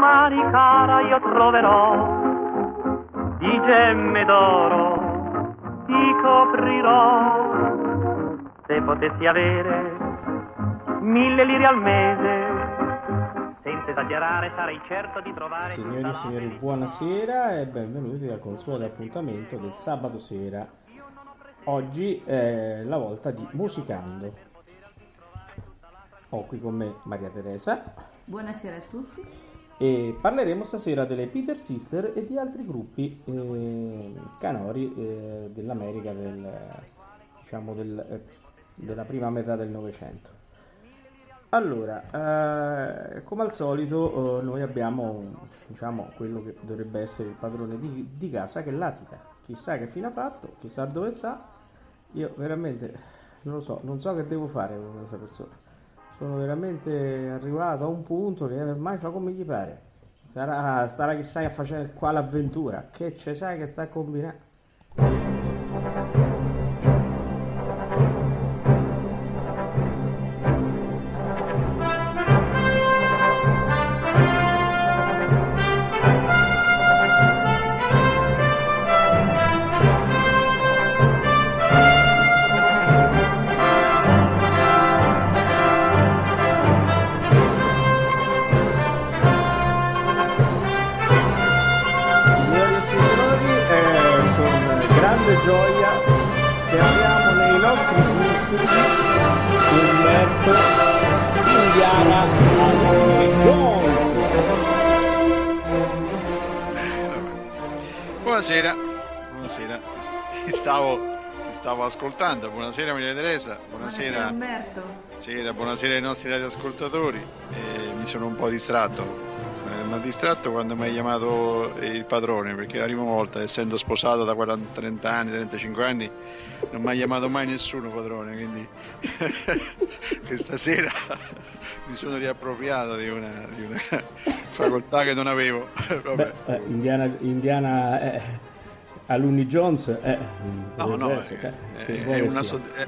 domani cara io troverò, di gemme d'oro ti coprirò, se potessi avere mille lire al mese, senza esagerare sarei certo di trovare Signori e signori, buonasera e benvenuti al consueto appuntamento del sabato sera. Oggi è la volta di Musicando. Ho qui con me Maria Teresa Buonasera a tutti. E parleremo stasera delle Peter Sister e di altri gruppi eh, canori eh, dell'America del, diciamo del, eh, della prima metà del Novecento. Allora, eh, come al solito, eh, noi abbiamo diciamo, quello che dovrebbe essere il padrone di, di casa che latita. Chissà che fine ha fatto, chissà dove sta. Io veramente non lo so, non so che devo fare con questa persona. Sono veramente arrivato a un punto che ormai fa come gli pare. Sarà, starà chissà che facendo qua l'avventura. Che c'è sai che sta a combinare? Buonasera, buonasera. Ti stavo, ti stavo ascoltando. Buonasera Maria Teresa, buonasera, Umberto. buonasera, buonasera ai nostri radioascoltatori. Eh, mi sono un po' distratto. Eh, mi ha distratto quando mi ha chiamato il padrone, perché la prima volta, essendo sposato da 40, 30 anni, 35 anni, non mi ha chiamato mai nessuno padrone, quindi questa sera mi sono riappropriato di una, di una facoltà che non avevo. Beh, eh, Indiana, Indiana eh, Alunni Jones è No, no, diverso, è, cioè, è- è che una,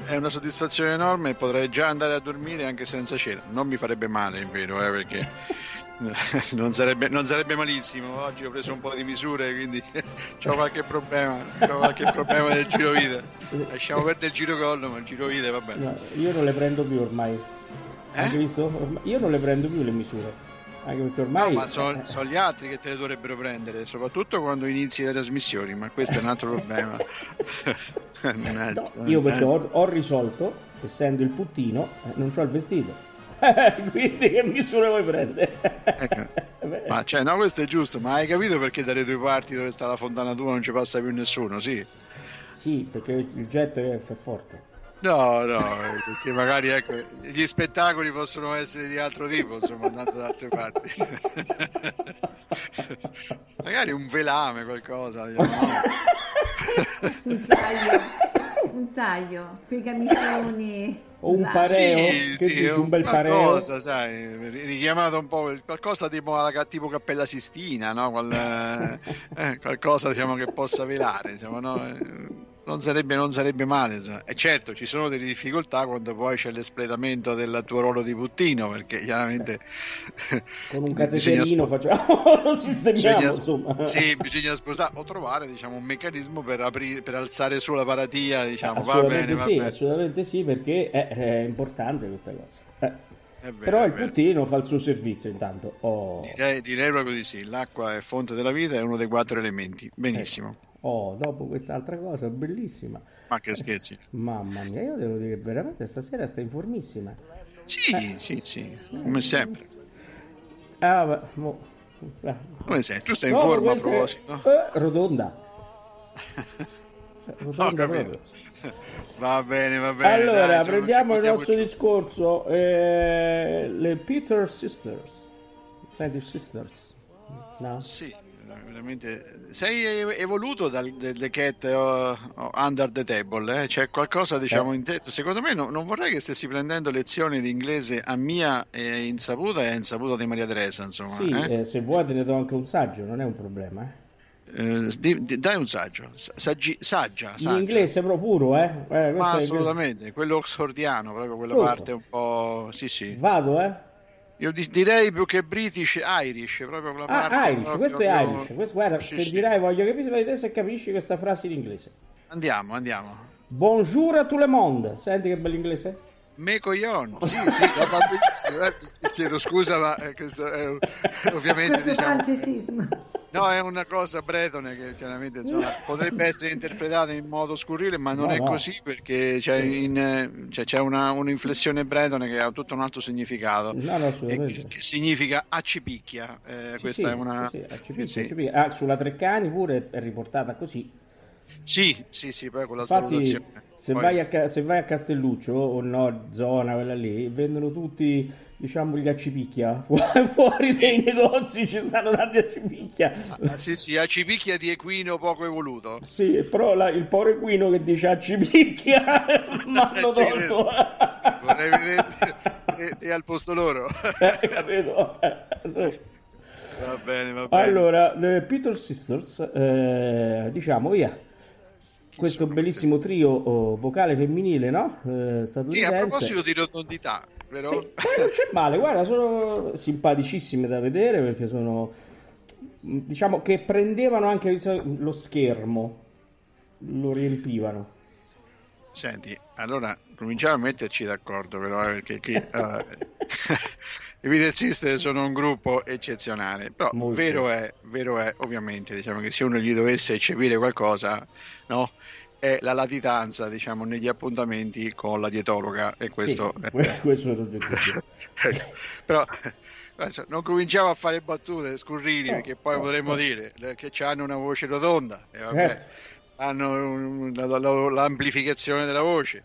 è una soddisfazione enorme potrei già andare a dormire anche senza cena. Non mi farebbe male, è vero, eh, perché non sarebbe, non sarebbe malissimo. Oggi ho preso un po' di misure, quindi ho qualche problema, ho qualche problema del girovite. Lasciamo perdere il girocollo, ma il girovite va bene. No, io non le prendo più ormai. Eh? io non le prendo più le misure. Anche perché No, ormai. ma sono eh, gli altri che te le dovrebbero prendere, soprattutto quando inizi le trasmissioni, ma questo è un altro problema. No, io perché ho, ho risolto, essendo il puttino, eh, non ho il vestito. Quindi che misure vuoi prendere? Ecco. Ma cioè, no, questo è giusto, ma hai capito perché dalle tue parti dove sta la fontana tua non ci passa più nessuno? Sì. Sì, perché il getto è forte. No, no, perché magari ecco, gli spettacoli possono essere di altro tipo, insomma, andando da altre parti. magari un velame, qualcosa. no? Un saio. Un saio. Quei camicioni. O un pareo? Sì, Che sì, dici, un bel pareo? qualcosa, sai, richiamato un po' qualcosa tipo, alla, tipo Cappella Sistina, no? Qual- eh, qualcosa diciamo, che possa velare, diciamo, no? Non, sarebbe, non sarebbe male. insomma. E certo, ci sono delle difficoltà quando poi c'è l'espletamento del tuo ruolo di puttino, perché chiaramente Con un cateterino spo- facciamo, lo sistemiamo, bisogna, insomma. sì, bisogna spostare o trovare diciamo, un meccanismo per, aprire, per alzare su la paratia, diciamo, va assolutamente bene, va sì, bene. assolutamente sì, perché è, è importante questa cosa. Eh, vero, Però il puttino fa il suo servizio intanto. Oh, Direi, direi proprio di sì, l'acqua è fonte della vita, è uno dei quattro elementi. Benissimo, oh, dopo quest'altra cosa bellissima. ma che scherzi. Mamma mia, io devo dire che veramente stasera sta informissima. Sì, sì, sì, come sempre. Ah, ma- mo-. Come sei? Tu stai in No, forma a è- proposito? eh, rotonda. Ho Rotonda capito. proprio. Va bene, va bene. Allora, dai, prendiamo il nostro discorso. eh, le Peter Sisters. Senti, Sisters. No? Sì, veramente. Sei evoluto dal The, the Cat uh, Under the Table, eh? C'è qualcosa, diciamo, Eh. in te. Secondo me no- non vorrei che stessi prendendo lezioni di inglese a mia eh, insaputa e a insaputa di Maria Teresa, insomma. Sì, eh? eh, se vuoi te ne do anche un saggio, non è un problema. Eh. Di- di- dai un saggio, saggi- saggia, In saggia. inglese proprio puro, eh? Eh, Ma inglese. assolutamente, quello oxfordiano, proprio quella Proprio. parte un po'... Sì, sì. Vado, eh? Io di- direi più che British, Irish, proprio quella parte... Ah, Irish, proprio questo è Irish. Questo, guarda, Sì, se sì. dirai voglio capire se capisci questa frase in inglese. Andiamo, andiamo. Bonjour à tout le monde. Senti che bell'inglese? Me coglion, sì, sì, va va benissimo. Eh, ti chiedo scusa, ma eh, questo è ovviamente Questo diciamo... francesismo. No, è una cosa bretone che chiaramente insomma, potrebbe essere interpretata in modo scurrile, ma non No, è no. così perché c'è, in, eh, cioè, c'è una, un'inflessione bretone che ha tutto un altro significato. No, e che, che significa accipicchia. Eh, Sì, questa sì, è una. sì, sì. ACP. Ah, sulla Treccani pure è riportata così. Sì, sì, sì, poi con la Infatti, se Poi- vai, a, se vai a Castelluccio o no, zona quella lì, vendono tutti, diciamo, gli accipicchia. Fu- Fuori dei negozi ci stanno tanti accipicchia. Ah, sì, sì, accipicchia di equino poco evoluto. Sì, però la- il povero equino che dice accipicchia mi hanno tolto. Vorrei vedere e, e al posto loro. Eh, capito? va bene, va bene. Allora, le Peter Sisters, eh, diciamo via. Questo bellissimo trio oh, vocale femminile, no? Eh, Sì, a proposito di rotondità, però... Sì, non c'è male, guarda, sono simpaticissime da vedere perché sono, diciamo, che prendevano anche lo schermo, lo riempivano. Senti, allora cominciamo a metterci d'accordo però, eh, perché qui allora, i Beatles Sisters sono un gruppo eccezionale, però vero è, vero è ovviamente diciamo, che se uno gli dovesse eccepire qualcosa, no? è la latitanza diciamo, negli appuntamenti con la dietologa e questo... Sì, que- questo è l'oggettivo. Ecco, però non cominciamo a fare battute scurrili No, perché poi no, potremmo no. dire eh, che hanno una voce rotonda e vabbè, Certo. hanno l'amplificazione della voce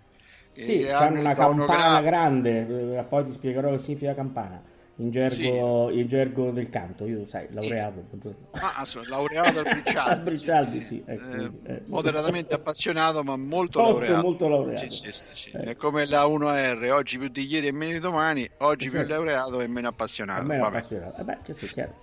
Sì, hanno una campana grande, eh, poi ti spiegherò che significa campana. In gergo, in gergo del canto, io sai, laureato. buongiorno. Ah, assolutamente, laureato al Briccialdi, Al Briccialdi, sì, ecco, Eh, eh. moderatamente appassionato ma molto, Molto, laureato. molto laureato. Sì, sì, sì, sì. Eh. È come la 1R, oggi più di ieri e meno di domani, oggi più Esatto. laureato e meno appassionato. me è Vabbè. appassionato. Eh beh, chiaro.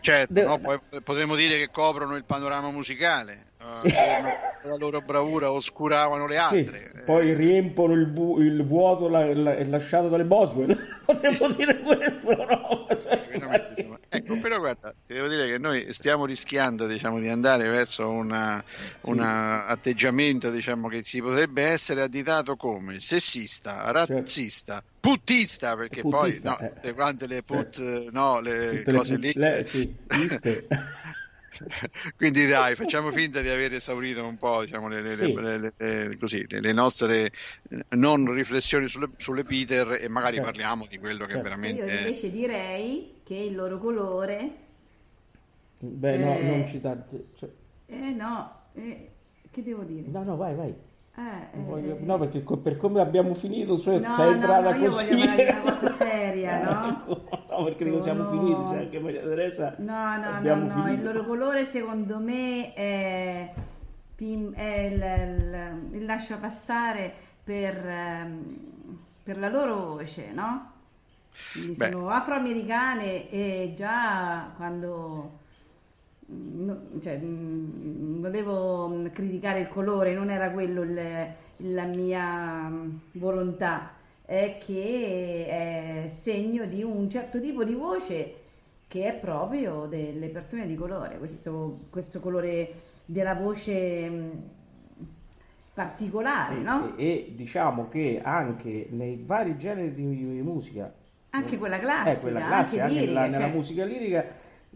Certo, Deve- no? Poi potremmo dire che coprono il panorama musicale, Sì. eh, la loro bravura oscuravano le Sì, altre. Eh, poi riempono il, bu- il vuoto la- la- lasciato dalle Boswell. Potremmo dire questo, no? Cioè, insomma. Ecco, però guarda, ti devo dire che noi stiamo rischiando diciamo, di andare verso una- Sì. un atteggiamento diciamo, che ci potrebbe essere additato come sessista, razzista, puttista, perché Puttista, poi no, eh. le, quante le put, no, le Tutte le cose put- lì. le- sì. Quindi dai, facciamo finta di aver esaurito un po' diciamo, le, le- Sì. le- le- le- così, le- nostre eh, non riflessioni sulle, sulle Peter e magari Certo. parliamo di quello che Certo. veramente... Io invece direi che il loro colore, Beh, no, Eh. non citate. cioè- eh no, eh, che devo dire? no, no, vai, vai. Eh, Non eh, voglio- No, perché co- per come abbiamo finito, cioè, No, sei no, entrata no, io così. voglio parlare di una cosa seria, no? Ecco, no, perché non siamo Sono- finiti, sai, anche Maria Teresa. No, no, no, no, il loro colore secondo me è, è il, il- il lascia passare per, ehm, per la loro voce, no? Quindi Beh. sono afroamericane e già quando no, cioè, mm, volevo mm, criticare il colore, non era quello il- la mia mm, volontà, è che è segno di un certo tipo di voce che è proprio delle persone di colore, questo, questo colore della voce particolare, Sì, no? e, e diciamo che anche nei vari generi di musica, Anche quella classica, eh, quella classica, anche anche lirica, nella, nella cioè- musica lirica,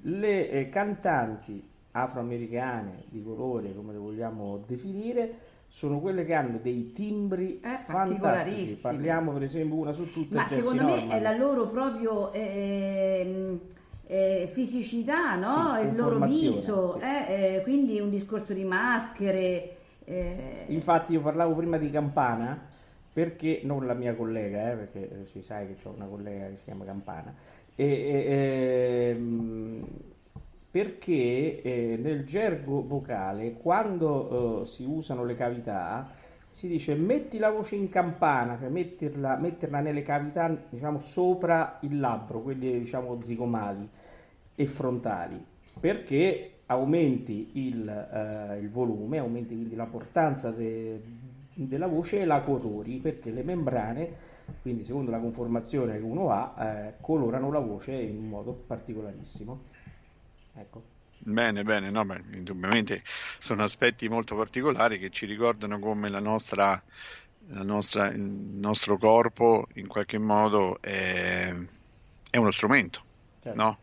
le eh, cantanti afroamericane di colore, come le vogliamo definire, sono quelle che hanno dei timbri Eh, fantastici. Parliamo per esempio una su tutte, Ma Jessie secondo me Norman. è la loro proprio ehm, eh, fisicità, no? Sì, il loro viso, sì. eh, eh, quindi un discorso di maschere. eh, Infatti io parlavo prima di Campana perché, non la mia collega, eh, perché eh, si sa che ho una collega che si chiama Campana, e, e- ehm, perché eh, nel gergo vocale quando eh, si usano le cavità si dice metti la voce in campana, cioè metterla, metterla nelle cavità diciamo sopra il labbro, quelli diciamo zigomali e frontali. Perché aumenti il, eh, il volume, aumenti quindi la portanza de, della voce e la colori, perché le membrane, quindi secondo la conformazione che uno ha, eh, colorano la voce in un modo particolarissimo. Ecco. Bene, bene, no, beh, indubbiamente sono aspetti molto particolari che ci ricordano come la nostra, la nostra, il nostro corpo in qualche modo è, è uno strumento certo, no?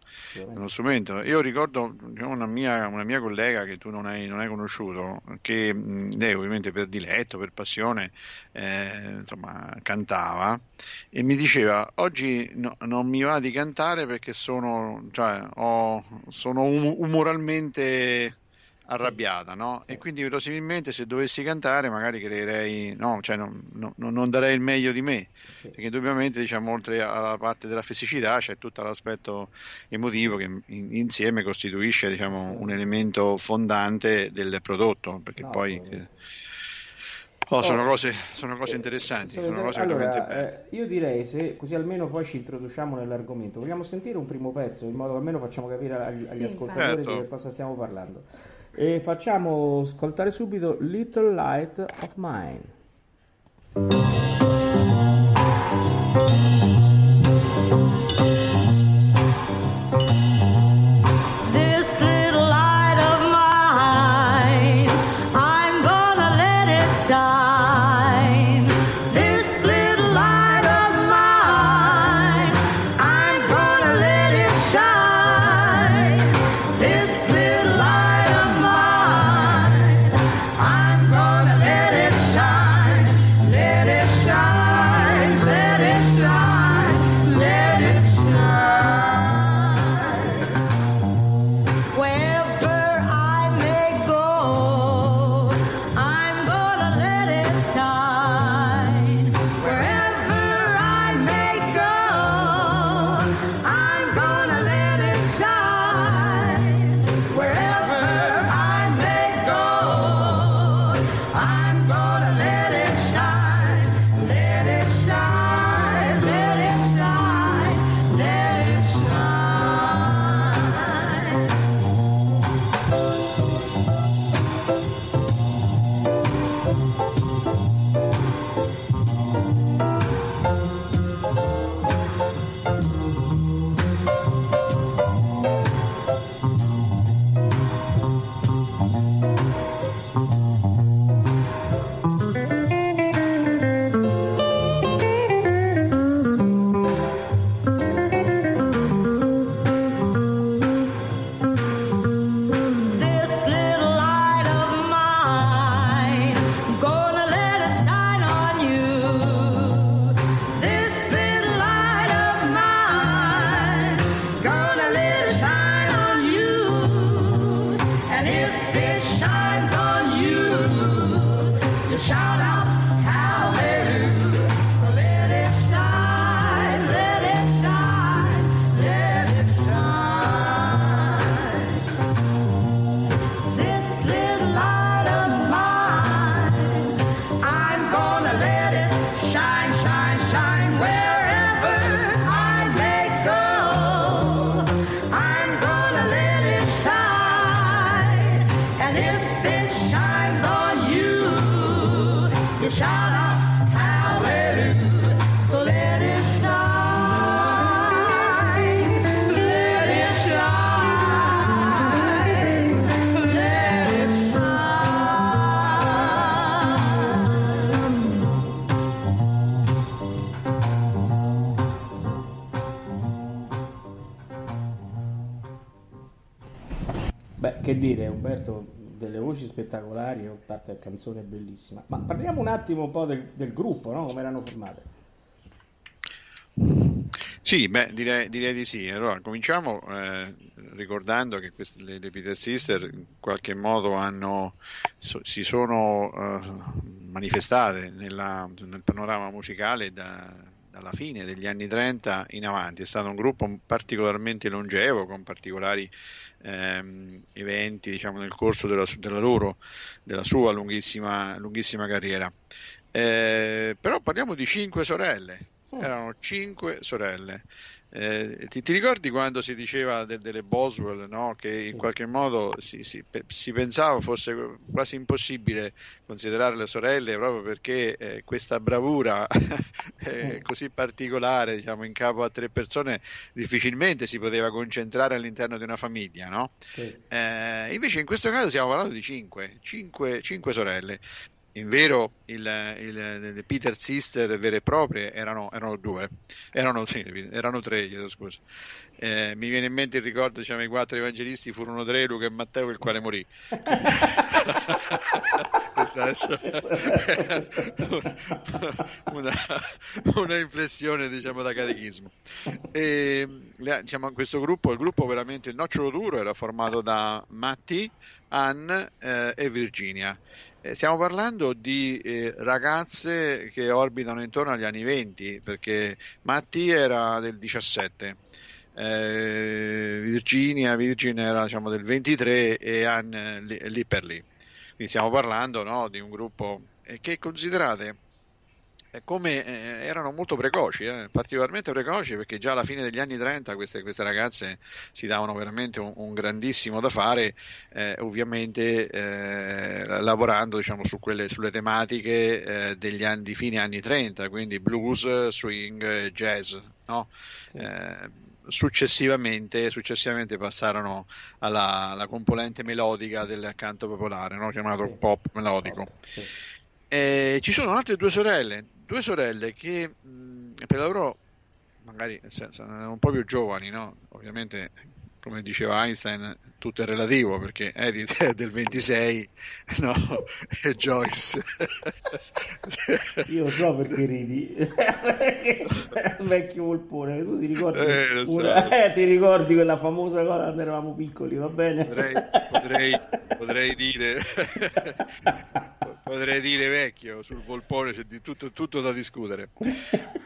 Uno strumento. Io ricordo una, mia, una, mia, collega che tu non hai, non hai conosciuto, che mh, lei ovviamente per diletto, per passione, eh, insomma, cantava e mi diceva oggi no, non mi va di cantare perché sono, cioè, ho, sono um, umoralmente arrabbiata, no? E quindi verosimilmente se dovessi cantare magari creerei, no, cioè non, non, non darei il meglio di me, sì. perché indubbiamente diciamo oltre alla parte della fisicità c'è tutto l'aspetto emotivo che in, insieme costituisce diciamo un elemento fondante del prodotto, perché no, poi... Sì. Oh, sono, cose, sono cose interessanti. Sono sono cose allora, eh, io direi se così almeno poi ci introduciamo nell'argomento. Vogliamo sentire un primo pezzo in modo che almeno facciamo capire agli, agli sì, ascoltatori certo. di cosa stiamo parlando. E facciamo ascoltare subito Little Light of Mine. Parte canzone bellissima. Ma parliamo un attimo un po' del, del gruppo, no? come erano formate. Sì, beh, direi, direi, di sì. Allora, cominciamo eh, ricordando che queste, le, le, Peter Sister in qualche modo hanno, so, si sono uh, manifestate nella, nel panorama musicale da, dalla fine degli anni 30 in avanti. È stato un gruppo particolarmente longevo, con particolari ehm, eventi diciamo, nel corso della, della, loro, della sua lunghissima, lunghissima carriera. Eh, però parliamo di cinque sorelle, erano cinque sorelle. Eh, ti, ti, ricordi quando si diceva de, delle Boswell, no? che in qualche modo si, si, si, pensava fosse quasi impossibile considerare le sorelle proprio perché eh, questa bravura eh, così particolare diciamo, in capo a tre persone difficilmente si poteva concentrare all'interno di una famiglia. No? Sì. Eh, invece in questo caso stiamo parlando di cinque, cinque, cinque sorelle in vero il, il, il, Peter Sister vere e proprie erano, erano due, erano, sì, erano tre, chiedo scusa. Eh, mi viene in mente il ricordo, diciamo, i quattro evangelisti furono tre, Luca e Matteo, il quale morì. una, una inflessione, diciamo, da catechismo. E, diciamo, questo gruppo, il gruppo veramente, il nocciolo duro, era formato da Matti, Anne eh, e Virginia. Eh, stiamo parlando di eh, ragazze che orbitano intorno agli anni 20, perché Matti era del 17, eh, Virginia, Virginia era diciamo, del 23 e Anne lì, lì per lì. Quindi stiamo parlando no, di un gruppo eh, che considerate come eh, erano molto precoci, eh, particolarmente precoci perché già alla fine degli anni 30 queste, queste ragazze si davano veramente un, un grandissimo da fare, eh, ovviamente eh, lavorando diciamo, su quelle, sulle tematiche eh, degli anni, di fine anni 30, quindi blues, swing, jazz. No? Sì. Eh, successivamente, successivamente, passarono alla, alla, componente melodica del canto popolare, no? chiamato sì. pop melodico. Sì. Ci sono altre due sorelle, due sorelle che mh, per la loro, magari sono un po' più giovani, no? ovviamente come diceva Einstein, tutto è relativo perché Edith è del 26 no, e Joyce. Io so perché ridi, vecchio volpone, tu ti ricordi, eh, so, una... eh, ti ricordi quella famosa cosa quando eravamo piccoli, va bene? Potrei, potrei, potrei dire potrei dire vecchio sul volpone c'è di tutto, tutto da discutere.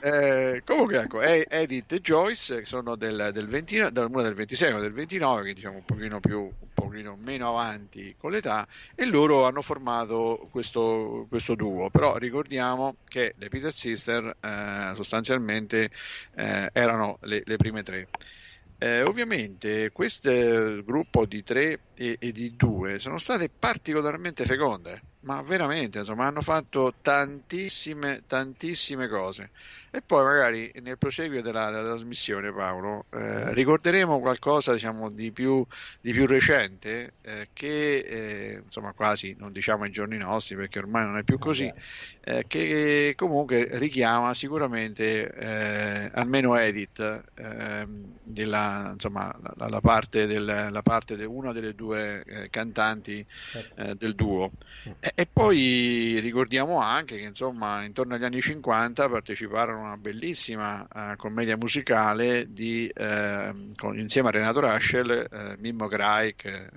Eh, comunque ecco Edith e Joyce sono del, del 29 una del 26 una del 29 che diciamo un pochino più un pochino meno avanti con l'età e loro hanno formato questo, questo duo. Però ricordiamo che le Peter Sister eh, sostanzialmente eh, erano le, le prime tre. Eh, ovviamente questo gruppo di tre e, e, di due sono state particolarmente feconde, ma veramente, insomma, hanno fatto tantissime, tantissime cose. E poi magari nel proseguio della, della trasmissione, Paolo, eh, ricorderemo qualcosa diciamo, di, più, di più recente eh, che, eh, insomma, quasi non diciamo ai giorni nostri perché ormai non è più così, eh, che comunque richiama sicuramente eh, almeno Edith, ehm, della, insomma, la, la, parte del, la parte di una delle due eh, cantanti certo. del duo. Mm. E, e, poi ricordiamo anche che insomma intorno agli anni 50 parteciparono una bellissima uh, commedia musicale di, uh, con, insieme a Renato Raschel, uh, Mimmo Graik,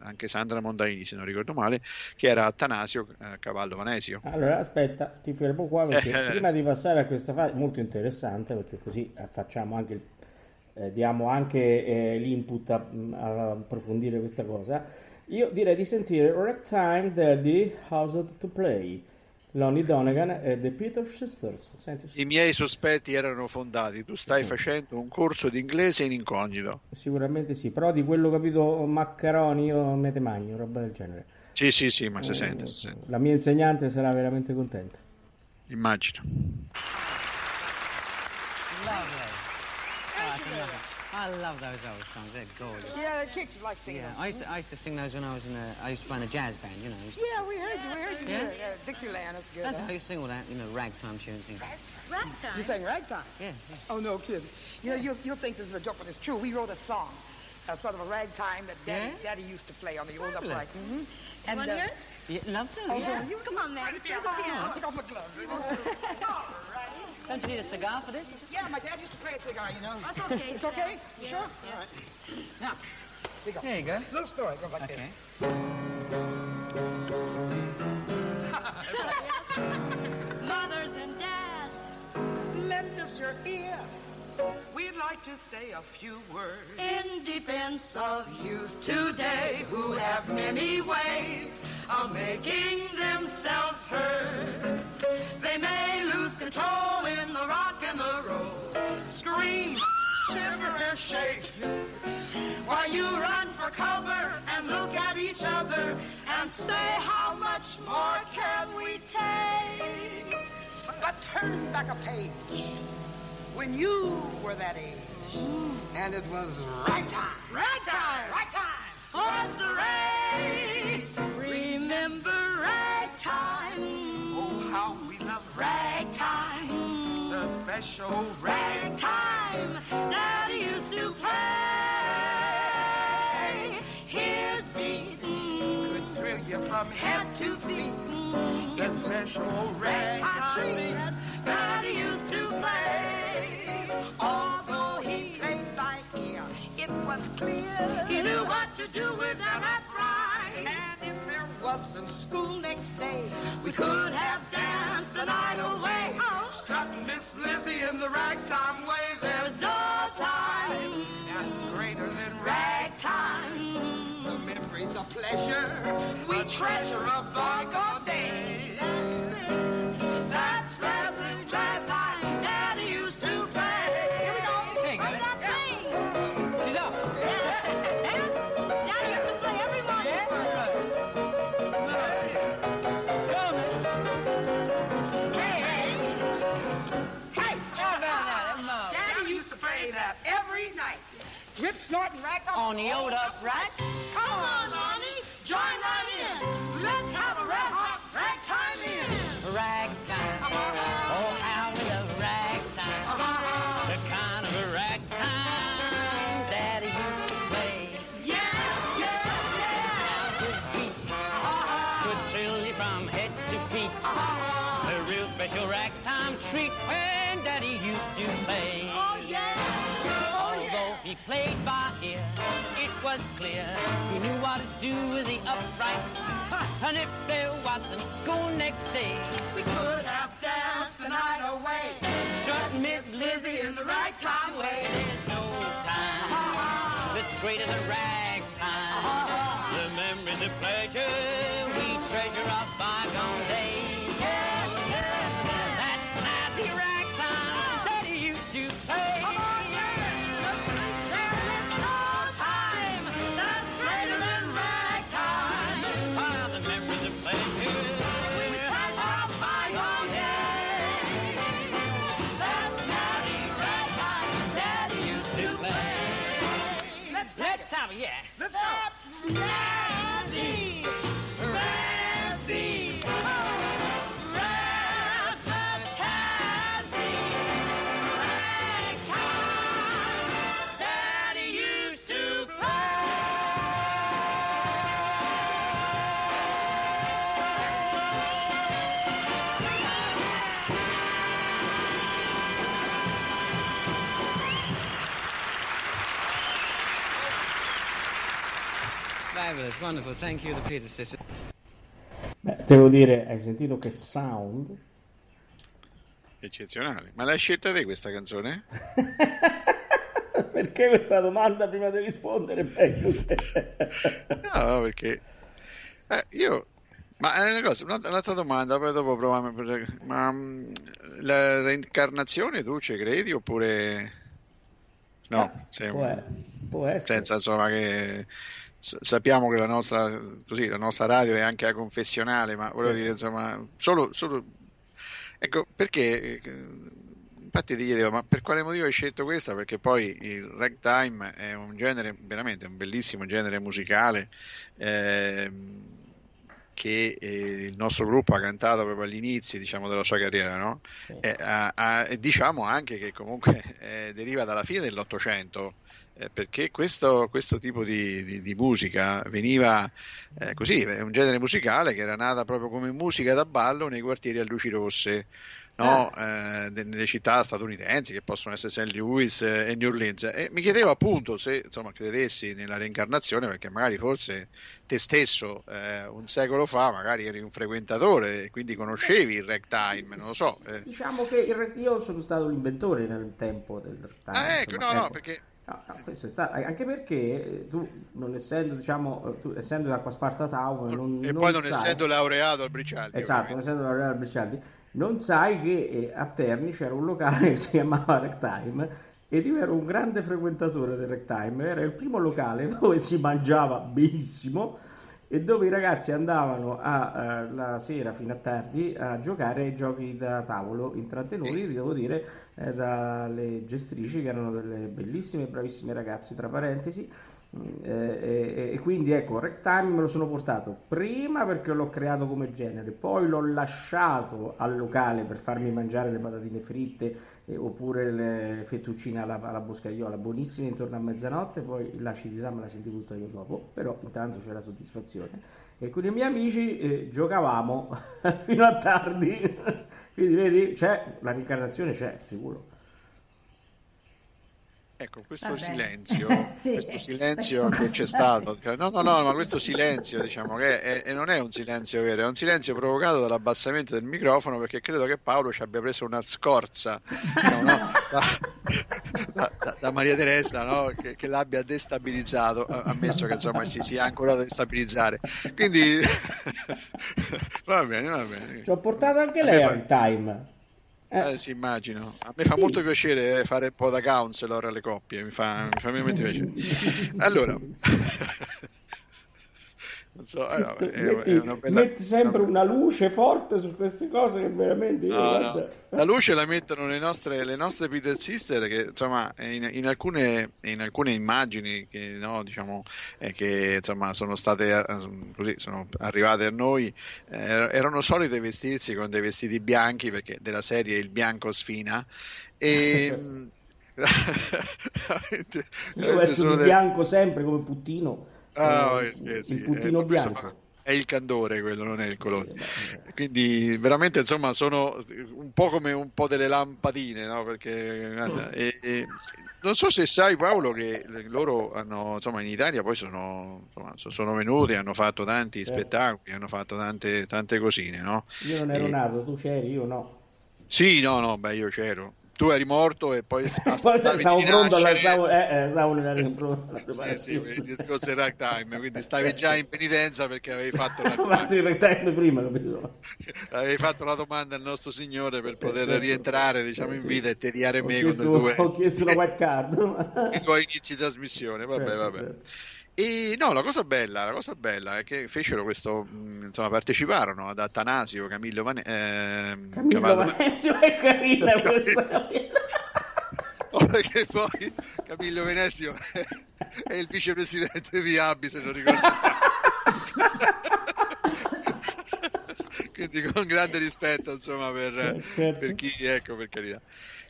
anche Sandra Mondaini se non ricordo male, che era Atanasio Cavallo Vanesio. Allora aspetta, ti fermo qua perché prima di passare a questa fase molto interessante perché così facciamo anche il, eh, diamo anche eh, l'input a, a, approfondire questa cosa. Io direi di sentire Ragtime Daddy House to Play Lonnie Donegan e The Peter Sisters. Senti. I miei sospetti erano fondati. Tu stai sì. facendo un corso di inglese in incognito. Sicuramente sì, però di quello capito maccheroni o mete magno, roba del genere. Sì, sì, sì, ma si, eh, sente, si sente. La mia insegnante sarà veramente contenta. Immagino. Lovely. Oh, I love those old songs. They're gorgeous. Yeah, the kids like singing yeah, I used, to, I used to sing those when I was in a. I used to play in a jazz band. You know. Yeah, we heard you. We heard you. Yeah, yeah Dixieland. That's good. That's huh? how you sing all that. You know, ragtime tunes. Things. Ragtime. You sang ragtime. Yeah, yeah. Oh no, kid. You know, you'll, you'll think this is a joke, but it's true. We wrote a song. Uh, sort of a ragtime that Daddy, yeah? Daddy used to play on the old upright. Mm-hmm. And, you want uh, Yeah, love to. Oh, yeah. You come on, man. Take off, yeah. Take off my gloves. All right. Don't you need a cigar for this? Yeah, my dad used to play a cigar, you know. That's okay. it's okay? Yeah, sure? Yeah. All right. Now, here you go. There you go. Little story goes like okay. this. Mothers and dads, lend us your ear. We'd like to say a few words in defense of youth today who have many ways of making themselves heard. They may lose control in the rock and the roll, scream, different shapes. While you run for cover and look at each other and say how much more can we take. But turn back a page when you were that age. And it was right time. Right time. Right time. For the race. Ragtime. The special ragtime that used to play. His beat could thrill you from head to feet. The special ragtime that he used to play. Although he played by ear, it was clear he knew what to do with that rhyme. There wasn't school next day, we could have danced the night away. Oh, strutting Miss Lizzie in the ragtime way. There's no time and greater than ragtime. The memories of pleasure we treasure of bygone days. Rip snorting rack up On the old upright. Come on, Arnie, join right in. Let's have a red hot ragtime in. Ragtime. Do with the upright. And if there wasn't school next day, We could have danced the night away. strutting Miss Lizzie in the ragtime way. There's no time that's greater than ragtime. The memories of pleasure we treasure of Beh, devo dire, hai sentito che sound? Eccezionale. Ma l'hai scelta te questa canzone? Perché questa domanda prima di rispondere? No, perché eh, io. Ma è una cosa, una- un'altra domanda, poi dopo proviamo. Ma mm, la reincarnazione tu ci credi oppure no? Sei può, un- può essere. senza insomma che sappiamo che la nostra, così, la nostra radio è anche a confessionale, ma volevo Sì. dire insomma, solo, solo ecco perché. eh, Infatti ti chiedevo, ma per quale motivo hai scelto questa? Perché poi il ragtime è un genere, veramente un bellissimo genere musicale ehm, che eh, il nostro gruppo ha cantato proprio agli inizi, diciamo, della sua carriera, no? Sì. E, ha- ha- e diciamo anche che comunque eh, deriva dalla fine dell'Ottocento, eh, perché questo, questo tipo di, di- di musica veniva eh, così, è un genere musicale che era nata proprio come musica da ballo nei quartieri a luci rosse. No, eh, de- nelle città statunitensi che possono essere St. Louis eh, e New Orleans e mi chiedevo appunto se insomma credessi nella reincarnazione perché magari forse te stesso eh, un secolo fa magari eri un frequentatore e quindi conoscevi il ragtime, non lo so. eh. Diciamo che il io sono stato l'inventore nel tempo del ragtime. Ah, ecco, insomma, no, no, ecco. perché No, no, questo è stato, anche perché eh, tu, non essendo, diciamo, eh, tu, essendo Acqua Sparta Town, non, e poi non sai- essendo laureato al Bricialdi, esatto, non ovviamente. essendo laureato al Bricialdi, non sai che eh, a Terni c'era un locale che si chiamava Ragtime ed io ero un grande frequentatore del Ragtime, era il primo locale dove si mangiava benissimo e dove i ragazzi andavano a, eh, la sera fino a tardi a giocare ai giochi da tavolo intrattenuti, Sì. devo dire, eh, dalle gestrici che erano delle bellissime e bravissime ragazze, tra parentesi. Mm, eh, e, e quindi ecco, Ragtime me lo sono portato prima perché l'ho creato come genere, poi l'ho lasciato al locale per farmi mangiare le patatine fritte eh, oppure le fettuccine alla, alla boscaiola, buonissime intorno a mezzanotte, poi l'acidità me la senti tutta io dopo, però intanto c'è la soddisfazione. E con i miei amici eh, giocavamo fino a tardi, quindi vedi, c'è, la reincarnazione c'è, sicuro. Ecco, questo Vabbè. silenzio, Sì. questo silenzio che c'è stato, no, no, no, ma questo silenzio, diciamo che è, e non è un silenzio vero, è un silenzio provocato dall'abbassamento del microfono perché credo che Paolo ci abbia preso una scorza no, no, da, da- da- da Maria Teresa, no, che, che l'abbia destabilizzato, ammesso che insomma si sia ancora da destabilizzare. Quindi va bene, va bene. Ci ho portato anche lei fa- al time. Eh, Eh, sì, immagino. A me fa Sì. molto piacere fare un po' da counselor alle coppie, mi fa, mi fa veramente piacere. Allora, non so, eh, vabbè, è, metti, è una bella... metti sempre una- luce forte su queste cose che veramente io, No, no. La luce la mettono le nostre, le nostre Peter Sister che insomma in, in alcune, in alcune immagini che, no, diciamo, eh, che insomma sono state eh, così, sono arrivate a noi eh, erano solite vestirsi con dei vestiti bianchi perché della serie il bianco sfina e veramente- Io veramente sono di dei- bianco sempre come puttino. Ah, eh, che scherzi. il puttino Eh, bianco. È il candore quello, non è il colore. Quindi veramente insomma sono un po' come un po' delle lampadine, no? Perché guarda, e- e- non so se sai Paolo che loro hanno insomma in Italia poi sono, insomma, so- sono venuti, hanno fatto tanti Certo. spettacoli, hanno fatto tante, tante cosine, no? Io non ero E- nato, tu c'eri, io no. Sì, no, no, beh io c'ero. Tu eri morto e poi aspettavi stavo pronto alla, stavo, eh, eh, stavo nella alla Sì, sì, preparazione. il discorso del ragtime, quindi stavi già in penitenza perché avevi fatto la, rectangolo prima, capito? avevi fatto la domanda al nostro Signore per poter certo. rientrare diciamo, in Sì. vita e tediare me con chiesto, le tue, ho chiesto una white card. i tuoi inizi di trasmissione. Vabbè, Certo, vabbè. certo. E no, la cosa bella, la cosa bella è che fecero questo, mh, insomma, parteciparono ad Atanasio, Camillo Vane- ehm, Camillo Cavallo- Vanesio è carina questa. Perché poi Camillo Venesio è il vicepresidente di Abbi, se non ricordo. Quindi con grande rispetto, insomma, per, Certo. per chi, ecco, per carità.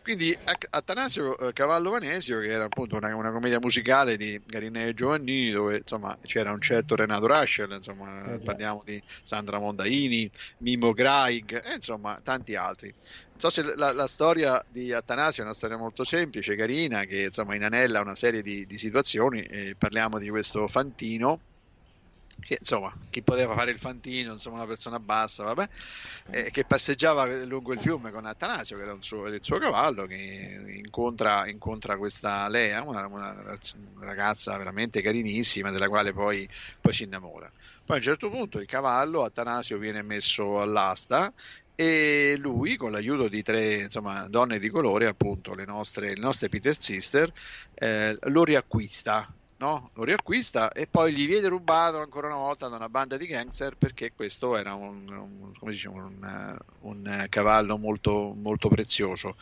Quindi Atanasio eh, Cavallo Vanesio, che era appunto una, una commedia musicale di Garinei e Giovannini, dove insomma c'era un certo Renato Raschel, insomma, Eh, già. parliamo di Sandra Mondaini, Mimo Graig, e insomma tanti altri. Non so se la, la storia di Atanasio è una storia molto semplice, carina, che insomma inanella una serie di, di situazioni. E parliamo di questo Fantino, che insomma, chi poteva fare il Fantino, insomma, una persona bassa, vabbè, eh, che passeggiava lungo il fiume con Atanasio, che era suo- il suo cavallo, che incontra, incontra questa Lea, una, una ragazza veramente carinissima, della quale poi, poi si innamora. Poi a un certo punto il cavallo, Atanasio, viene messo all'asta e lui, con l'aiuto di tre insomma, donne di colore, appunto le nostre, le nostre Peter Sister, eh, lo riacquista. No? Lo riacquista e poi gli viene rubato ancora una volta da una banda di gangster perché questo era un, un- dice, un, eh, un, eh, cavallo molto, molto prezioso.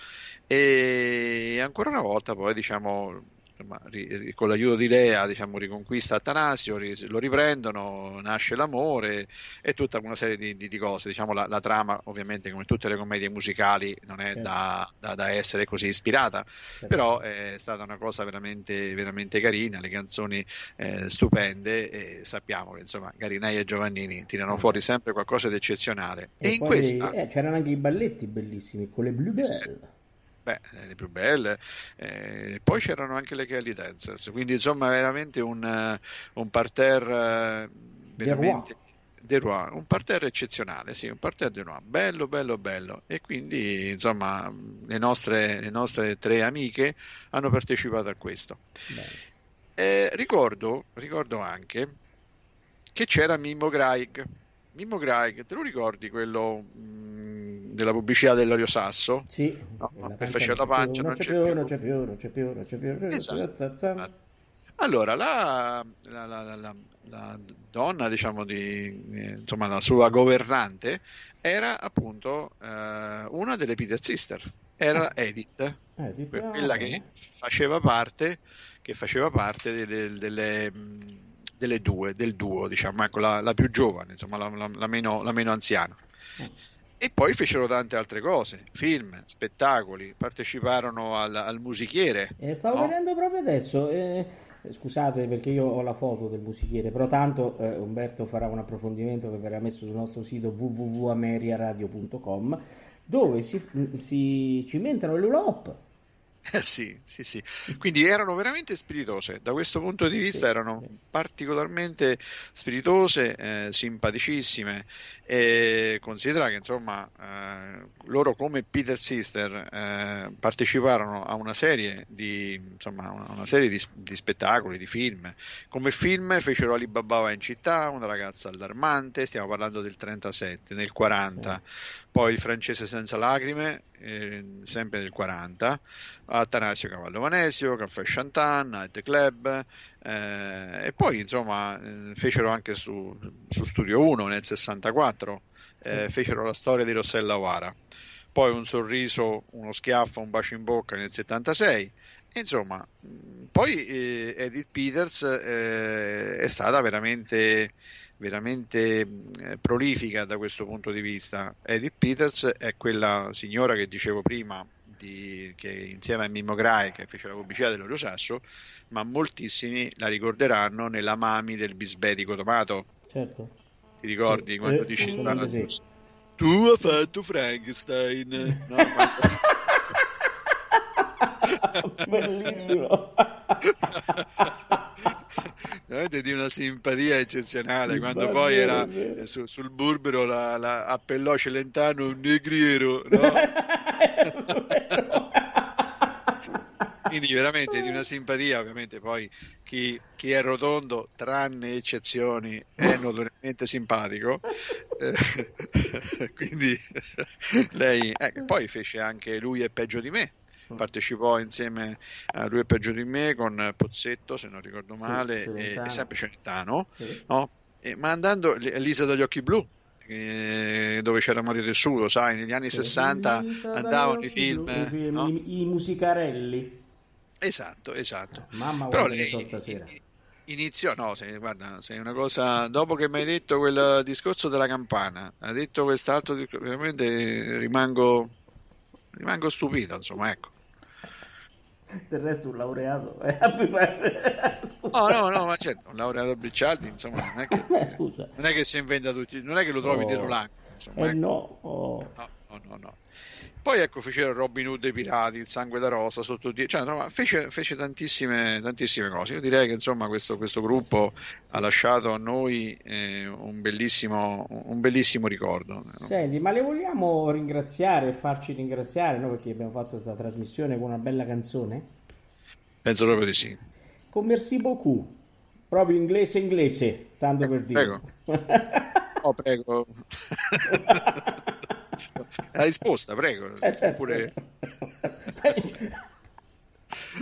E ancora una volta poi diciamo insomma, ri- con l'aiuto di Lea diciamo, riconquista Atanasio, ri- lo riprendono, nasce l'amore e tutta una serie di, di- di cose. Diciamo, la, la trama, ovviamente, come tutte le commedie musicali, non è Certo. da, da- da essere così ispirata, Certo. però è stata una cosa veramente, veramente carina, le canzoni eh, stupende e sappiamo che insomma Garinai e Giovannini tirano fuori sempre qualcosa di eccezionale. E, E in questa... eh, c'erano anche i balletti bellissimi con le Blue Bell. Beh, eh, le più belle, eh, poi c'erano anche le Kelly Dancers, quindi insomma veramente un, eh, un parterre eh, veramente de Roi, un parterre eccezionale, sì, un parterre de Roi, bello, bello, bello. E quindi insomma le nostre, le nostre tre amiche hanno partecipato a questo. Eh, ricordo, ricordo anche che c'era Mimmo Graig. Mimmo Graig, te lo ricordi quello, mm, della pubblicità dell'olio sasso. Sì, No, che pancia faceva la pancia, non c'è più, non c'è più, non c'è più, non c'è più. Esatto. Allora, la, la- la- la- donna, diciamo, di, eh, insomma, la sua governante era appunto eh, una delle Peter Sister, era Edith, Eh, di- que- ah, quella che faceva parte, che faceva parte delle, delle, mh, delle due, del duo, diciamo, ecco, la, la più giovane, insomma, la, la- meno, la meno anziana. Mm. E poi fecero tante altre cose, film, spettacoli, parteciparono al, al musichiere. Eh, stavo no? vedendo proprio adesso. eh, scusate perché io ho la foto del musichiere, però tanto eh, Umberto farà un approfondimento che verrà messo sul nostro sito www.ameriaradio.com dove si, si cimentano le hop. Eh sì, sì, sì. Quindi erano veramente spiritose, da questo punto di vista Sì, erano sì. particolarmente spiritose, eh, simpaticissime e considera che insomma eh, loro come Peter Sister eh, parteciparono a una serie di, insomma, una, una serie di, di spettacoli, di film. Come film fecero Alibaba va in città, Una ragazza allarmante, stiamo parlando del 37, nel 40. Poi il francese senza lacrime, eh, sempre nel 40, Atanasio Cavallo Vanesio, Caffè Chantan, Night Club, eh, e poi insomma eh, fecero anche su, su Studio 1 nel 64, eh, fecero la storia di Rossella O'Hara, poi un sorriso, uno schiaffo, un bacio in bocca nel 76, e insomma, poi eh, Edith Peters eh, è stata veramente veramente prolifica da questo punto di vista. Edith Peters è quella signora che dicevo prima, di- che insieme a Mimmo Grai, che fece la pubblicità dell'olio sasso, ma moltissimi la ricorderanno nella Mami del bisbetico tomato. Certo. Ti ricordi Sì, quando eh, dice sì, "Ah, sì. tu hai fatto Frankenstein? No, quando- Bellissimo. veramente di una simpatia eccezionale. Quando poi era su- sul burbero la, la appellò Celentano un negriero no? quindi veramente di una simpatia ovviamente poi chi, chi è rotondo tranne eccezioni è notoriamente simpatico. Eh, quindi lei eh, poi fece anche lui è peggio di me partecipò insieme a lui è peggio di me con Pozzetto se non ricordo Sì, male e, Celentano. e sempre Celentano Sì. no? E- ma andando Elisa dagli occhi blu eh, dove c'era Mario Tessuto sai negli anni 60 Elisa andavano dagli i film, i, film, no? i- i musicarelli. esatto esatto Mamma però lei so stasera. iniziò, no, se, guarda, sei una cosa, dopo che mi hai detto quel discorso della campana, ha detto quest'altro, veramente rimango, rimango stupito, insomma, ecco. Del resto un laureato. eh, mi pare- No, no, no, ma certo, un laureato Briccialdi, insomma, non è che, Eh, Scusa. non è che si inventa tutti, non è che lo trovi Oh. dietro l'angolo, insomma, Eh ecco. no. oh. No, no, no, no. Poi ecco, fecero Robin Hood e i pirati, il sangue da rosa, sotto di... cioè, no, fece, fece tantissime, tantissime cose. Io direi che insomma questo, questo gruppo ha lasciato a noi eh, un, bellissimo, un bellissimo ricordo. Senti, ma le vogliamo ringraziare e farci ringraziare, no? Perché abbiamo fatto questa trasmissione con una bella canzone. Penso proprio di sì. Con Merci beaucoup. Proprio inglese inglese, tanto per dire. Oh, prego. La risposta, prego. Eh, certo. Oppure...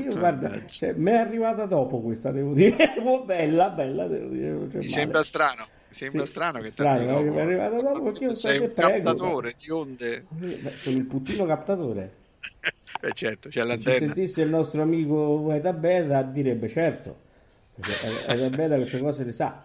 Io guarda, cioè, mi è arrivata dopo questa, devo dire. Oh, bella, bella, devo dire. c'è Mi male. sembra strano. Sembra Sì, strano che ti è arrivata dopo perché io sei un prego, captatore di onde. Beh, sono il puttino captatore. Eh certo, c'è Se l'antenna. sentisse il nostro amico Eta Beta direbbe certo, perché Eta Beta queste cose le sa.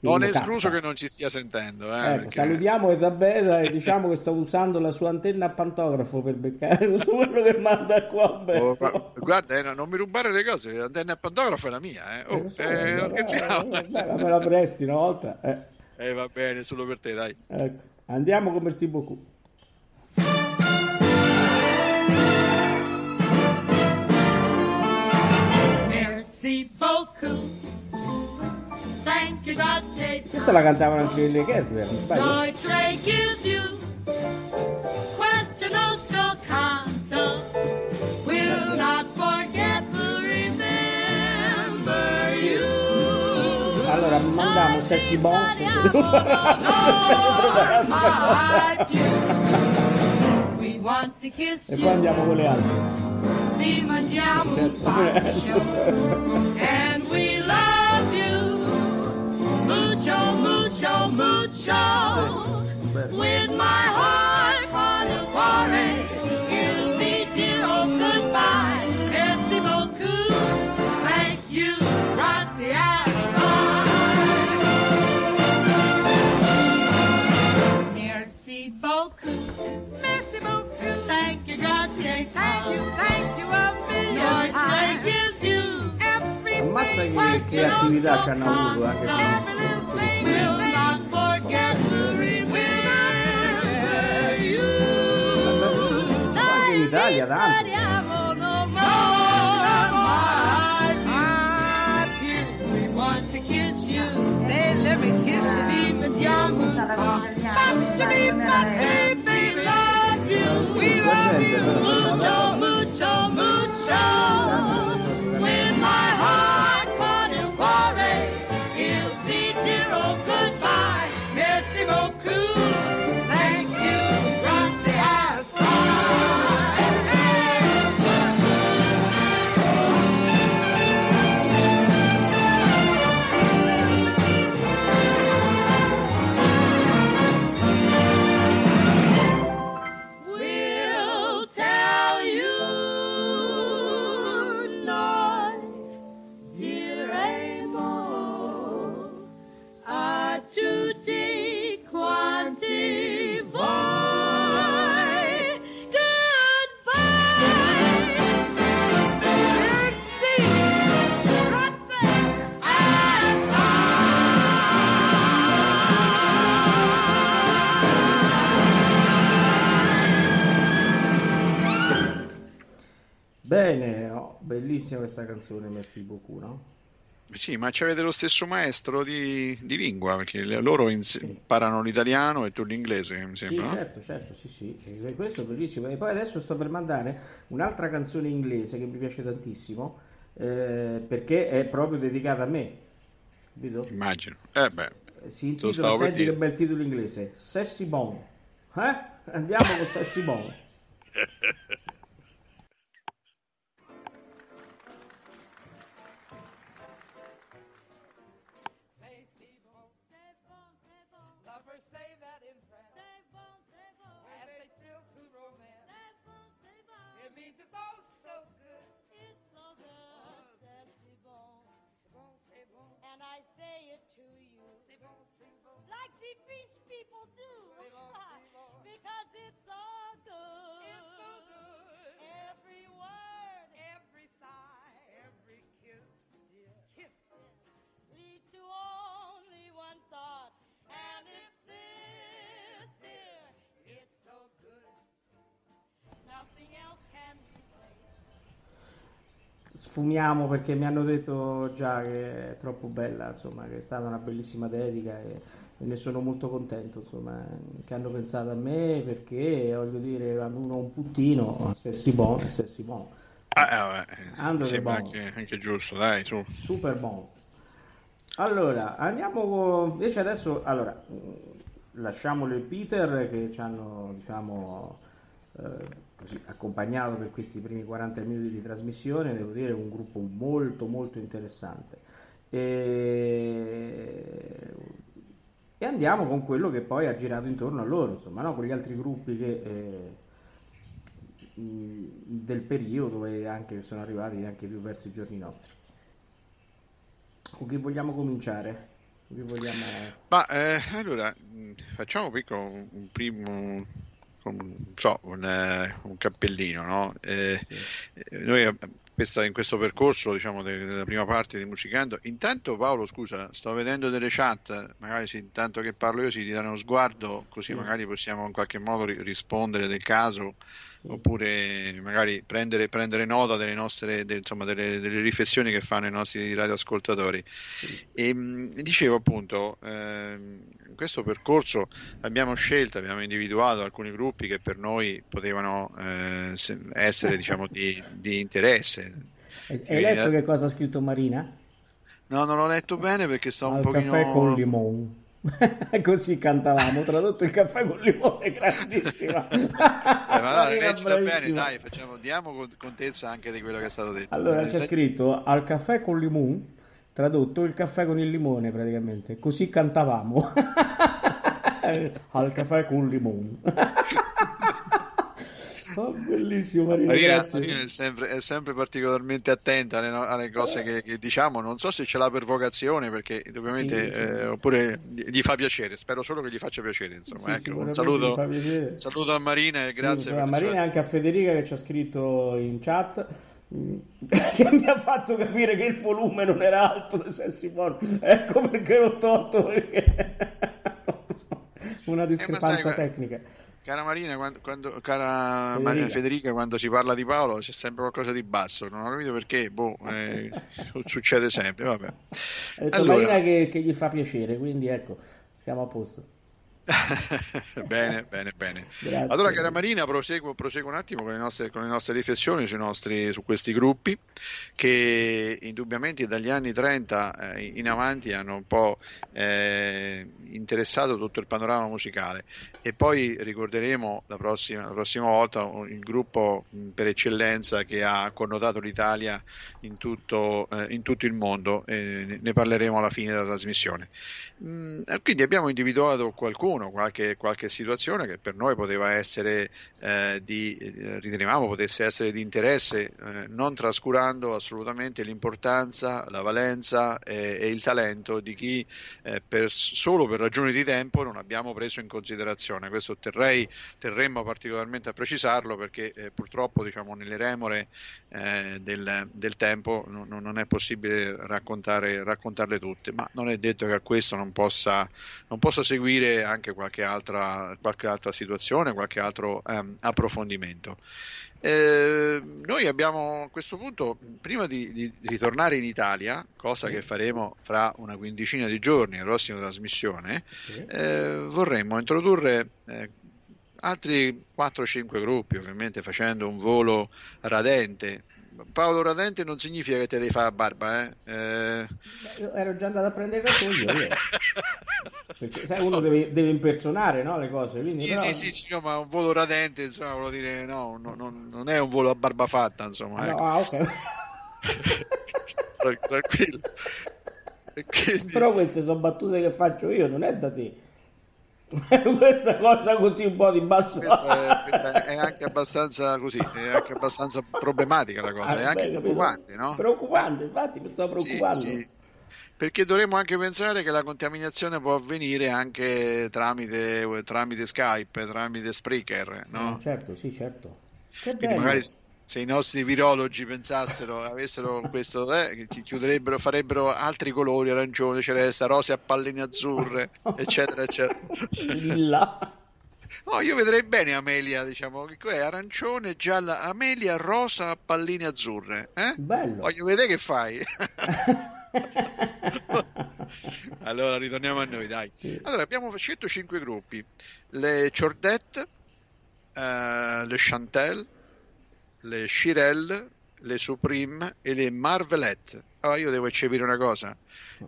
Non è escluso che non ci stia sentendo. Eh, Ecco, perché- salutiamo Eta Beta e diciamo che sto usando la sua antenna a pantografo per beccare tutto quello che manda qua Oh, ma- guarda, eh, no, non mi rubare le cose, l'antenna a pantografo è la mia. Eh. Oh, Eh, so, eh, guarda, scherziamo. eh, me la presti una volta. eh. Eh, va bene, solo per te, dai. Ecco. Andiamo con Merci beaucoup. Questa la cantavano anche le Kessler, sbaglio? Allora, mandiamo Sessi Bon. All my life you want to kiss E poi andiamo con le altre. Be Mucho, mucho, mucho. With my heart on a quarry. Give me dear oh goodbye. Merci beaucoup. Thank you. Gracias. Merci beaucoup. Merci beaucoup. Thank you, gracias. Thank you, thank you a million times. gives you Ammazza che, che attività ci hanno avuto Italia tanto. Speriamo no more, Merci questa canzone, merci beaucoup, no? Sì, ma avete lo stesso maestro di, di lingua, perché loro ins- imparano l'italiano e tu l'inglese, mi Sì, sembra. no? certo, certo, sì, sì, E questo è bellissimo. E poi adesso sto per mandare un'altra canzone inglese che mi piace tantissimo, eh, perché è proprio dedicata a me, capito? Immagino. Eh beh, Si te lo intitola, senti che bel titolo inglese, Sassy Bon. Eh? Andiamo con Sassy Bon. the French people do. Because it's so good. It's so good. Every word Every sigh, every kiss, dear. Kiss. leads to only one thought, and it's this, dear. It's so good. Nothing else can replace. Sfumiamo perché mi hanno detto già che è troppo bella, insomma, che è stata una bellissima dedica e ne sono molto contento, insomma, che hanno pensato a me perché, voglio dire, uno un puttino, se si buono, se si buono. Ah, eh, che sembra anche, anche giusto, dai, su. Super buono. Allora, andiamo invece adesso, allora, mh, lasciamo le Peter che ci hanno, diciamo, eh, così, accompagnato per questi primi 40 minuti di trasmissione, devo dire un gruppo molto molto interessante. E, e andiamo con quello che poi ha girato intorno a loro, insomma, no? con gli altri gruppi che... eh, del periodo e anche che sono arrivati anche più verso i giorni nostri. Con chi vogliamo cominciare? Con chi vogliamo... Ma eh, allora facciamo piccolo un, un primo con, non so, un, eh, un cappellino, no? Eh, eh, noi questa- in questo percorso, diciamo, de- della prima parte di Musicando, intanto Paolo, scusa, sto vedendo delle chat, magari se intanto che parlo io si ti danno uno sguardo, così Sì. magari possiamo in qualche modo ri- rispondere del caso, oppure magari prendere, prendere nota delle nostre, de- insomma, delle, delle riflessioni che fanno i nostri radioascoltatori. E, mh, dicevo appunto, ehm, in questo percorso abbiamo scelto, abbiamo individuato alcuni gruppi che per noi potevano eh, se- essere diciamo, di, di interesse. Hai, letto che cosa ha scritto Marina? No, non l'ho letto bene perché sto un Al pochino... caffè con limone. Così cantavamo, tradotto il caffè con limone, grandissima. Eh, ma allora bene, dai, facciamo, diamo con- contezza anche di quello che è stato detto. Allora Eh, c'è scritto al caffè con limone, tradotto il caffè con il limone praticamente, così cantavamo. al caffè con limone. Oh, bellissimo Marina, Marina. Marina è, sempre, è sempre particolarmente attenta alle, alle cose che, che diciamo, non so se ce l'ha per vocazione, perché ovviamente, Sì, sì. eh, oppure gli fa piacere, spero solo che gli faccia piacere. Insomma, Sì, ecco, un, saluto, un saluto a Marina e grazie sue Marina e anche a. Federica che ci ha scritto in chat mm, che mi ha fatto capire che il volume non era alto dei Sessi Porn. Ecco perché l'ho tolto perché una discrepanza Eh, sai, tecnica. Cara Marina, quando, quando- cara Federica. Marina- Federica, quando si parla di Paolo c'è sempre qualcosa di basso, non ho capito perché, boh, eh, succede sempre, vabbè. Detto Allora. Marina che, che gli fa piacere, quindi ecco, stiamo a posto. bene, bene, bene. Grazie. Allora, cara Marina, proseguo, proseguo un attimo con le nostre, con le nostre riflessioni sui nostri, su questi gruppi che indubbiamente dagli anni 30 eh, in avanti hanno un po' eh, interessato tutto il panorama musicale e poi ricorderemo la prossima, la prossima volta il gruppo per eccellenza che ha connotato l'Italia in tutto, eh, in tutto il mondo e ne- parleremo alla fine della trasmissione. Mm, quindi abbiamo individuato qualcuno, qualche, qualche situazione che per noi poteva essere eh, di, eh, ritenevamo potesse essere di interesse, eh, non trascurando assolutamente l'importanza, la valenza eh, e il talento di chi eh, per- solo per ragioni di tempo non abbiamo preso in considerazione. Questo terrei, terremmo particolarmente a precisarlo perché purtroppo diciamo, nelle remore del, del tempo non, non è possibile raccontare, raccontarle tutte, ma non è detto che a questo non possa, non possa seguire anche qualche altra, qualche altra situazione, qualche altro ehm, approfondimento. Eh, noi abbiamo a questo punto, prima di, di ritornare in Italia, cosa che faremo fra una quindicina di giorni, la prossima trasmissione, eh, vorremmo introdurre eh, altri 4-5 gruppi, ovviamente facendo un volo radente. Paolo radente non significa che te devi fare la barba, eh? Eh, Beh, ero già andato a prendere il io. Perché sai, uno deve, deve impersonare no, le cose, quindi Sì, però- sì, sì, no, ma un volo radente, insomma, volevo dire, no, no, no, non è un volo a barba fatta, insomma, Ah, no, ecco. ah, ok. Tra- tranquillo. Quindi- Però queste sono battute che faccio io, non è da te. Questa cosa così un po' di basso. questa è, questa è anche abbastanza così, è anche abbastanza problematica la cosa, Ah, è anche beh, preoccupante, no? Preoccupante, infatti mi sto Sì, preoccupando. sì. Perché dovremmo anche pensare che la contaminazione può avvenire anche tramite, tramite Skype, tramite Spreaker, no? Ah, certo, sì, certo. Che Quindi bello. magari se i nostri virologi pensassero, avessero questo, eh, chiuderebbero, farebbero altri colori, arancione, celeste, rose a palline azzurre, eccetera, eccetera. Lilla. No, io vedrei bene Amelia, diciamo, che è arancione, gialla, Amelia, rosa a palline azzurre, eh? Bello. Voglio vedere che fai. allora ritorniamo a noi, dai. Allora abbiamo scelto cinque gruppi: le Chordette, eh, le Chantel, le Chirelle, le Supreme e le Marvelette. Allora io devo eccepire una cosa: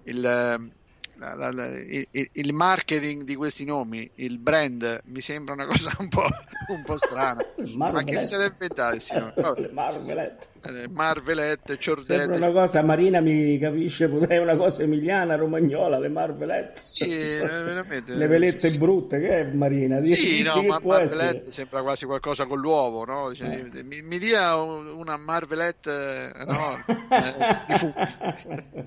il, eh, la- la- la- il- il marketing di questi nomi, il brand, mi sembra una cosa un po', un po' strana. Ma che se l'ha inventato questi nomi? Vabbè. Marvelette. Eh, Marvelette, Sembra Ciordette. una cosa, Marina mi capisce, potrei una cosa emiliana, romagnola, le Marvelette. Sì, eh, veramente. Le velette Sì, sì. brutte, che è Marina? Sì, dici no, ma Marvelette essere? sembra quasi qualcosa con l'uovo, no? Dice, Eh. mi, mi dia un- una Marvelette, no? Eh, di funghi.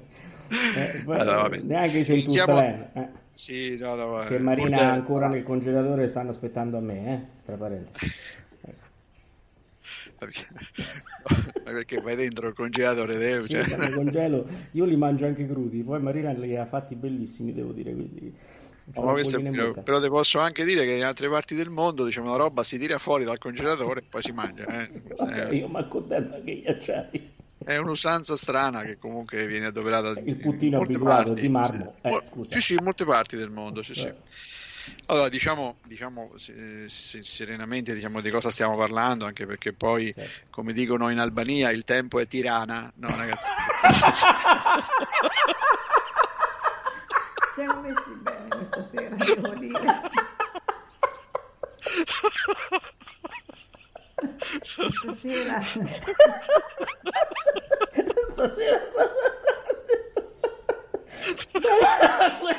Eh, poi Allora, neanche i Iniziamo- centurtelen, eh, Sì, no, no, che eh, Marina ha ancora nel congelatore stanno aspettando a me, eh, tra parentesi. Perché, ma perché vai dentro il congelatore, devo, Sì, cioè- congelo, io li mangio anche crudi, poi Marina li ha fatti bellissimi, devo dire, quindi No, bocca. però ti posso anche dire che in altre parti del mondo diciamo, la roba si tira fuori dal congelatore e poi si mangia. eh. Vabbè, io mi accontento anche gli acciai. È un'usanza strana che comunque viene adoperata Il in puttino abituato parti, di marmo. Sì. Eh, scusa. sì, sì, in molte parti del mondo. Sì, sì. Eh. Allora, diciamo, diciamo se- se- serenamente diciamo, di cosa stiamo parlando, anche perché poi, Certo. come dicono in Albania, il tempo è tirana. No, ragazzi. Siamo messi bene. questa sera, devo dire. Stasera Stasera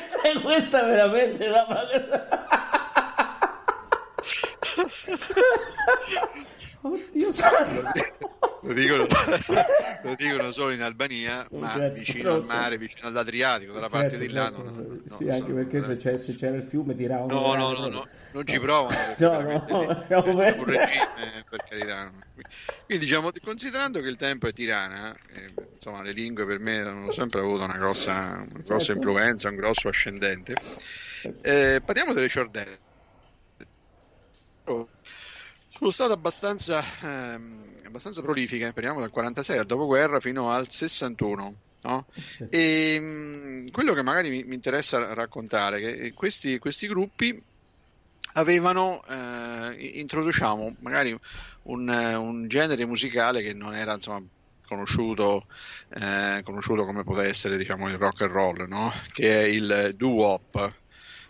cioè, questa è veramente la Oddio santo. Lo dicono, lo dicono solo in Albania, ma Certo, vicino però al mare, vicino all'Adriatico, dalla parte Certo, di là. certo. non- non- sì, non anche perché se, eh. c'è- se c'era il fiume tiravano No, no, rane no, no, non ci provano. No, no, è un regime, per carità. Quindi diciamo, considerando che il tempo è tirana, eh, insomma le lingue per me hanno sempre avuto una grossa, una grossa Certo. influenza, un grosso ascendente. Eh, parliamo delle ciordelle. Oh, sono state abbastanza, ehm, abbastanza prolifiche, parliamo dal 46 al dopoguerra fino al 61. no? E mh, quello che magari mi, mi interessa raccontare è che questi, questi gruppi avevano, eh, introduciamo magari un, eh, un genere musicale che non era insomma, conosciuto, eh, conosciuto come poteva essere diciamo, il rock and roll, no? che è il doo-wop.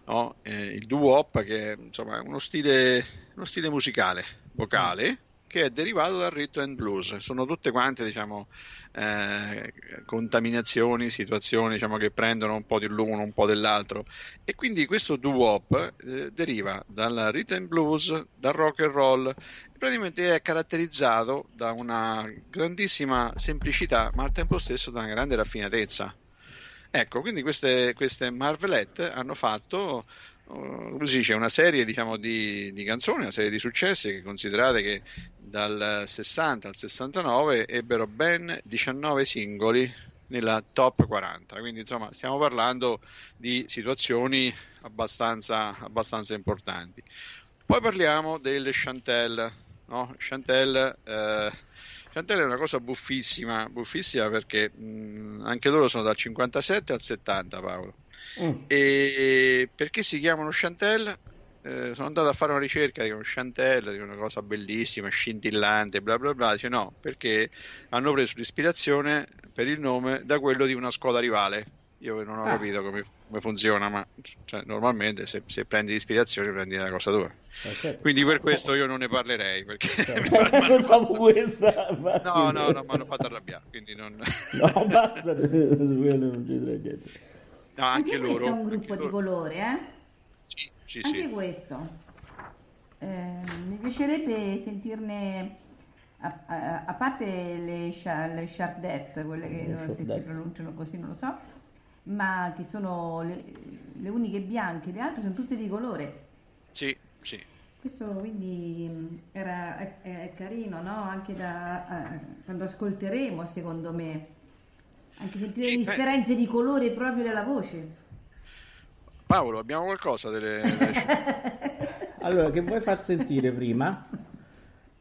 No? Eh, il doo-wop che è insomma, uno, stile, uno stile musicale, vocale, che è derivato dal rhythm and blues. Sono tutte quante diciamo, eh, contaminazioni, situazioni diciamo, che prendono un po' dell'uno, un po' dell'altro. E quindi questo doo-wop eh, deriva dal rhythm blues, dal rock and roll, praticamente è caratterizzato da una grandissima semplicità, ma al tempo stesso da una grande raffinatezza. Ecco, quindi queste, queste Marvelette hanno fatto si dice, una serie diciamo, di, di canzoni, una serie di successi che considerate che dal 60 al 69 ebbero ben 19 singoli nella top 40, quindi insomma stiamo parlando di situazioni abbastanza, abbastanza importanti. Poi parliamo delle Chantel, no? Chantel, eh, Chantel è una cosa buffissima, buffissima perché mh, anche loro sono dal 57 al 70 Paolo. Mm. E perché si chiamano Chantel? Eh, sono andato a fare una ricerca di Chantel, di una cosa bellissima, scintillante, bla bla bla. Dice no, perché hanno preso l'ispirazione per il nome da quello di una scuola rivale. Io non ho Ah. capito come, come funziona, ma cioè, normalmente se, se prendi l'ispirazione prendi una cosa tua. Eh, certo. Quindi per questo io non ne parlerei. Perché Certo. fatto- questa. No, no, no, mi hanno fatto arrabbiare. Quindi non... No, basta, su quello non c'entra niente. No, anche, Anche, loro. questo è un anche gruppo di loro- colore, eh? Sì, sì, Anche sì. questo. Eh, mi piacerebbe sentirne, a, a- a parte le, le Chardette, quelle che non so se si pronunciano così, non lo so, ma che sono le, le uniche bianche, le altre sono tutte di colore. Sì, sì. Questo quindi mh, era, è, è carino, no? Anche da, eh, quando ascolteremo, secondo me. Anche sentire le differenze di colore proprio della voce. Paolo, abbiamo qualcosa delle... Allora, che vuoi far sentire prima?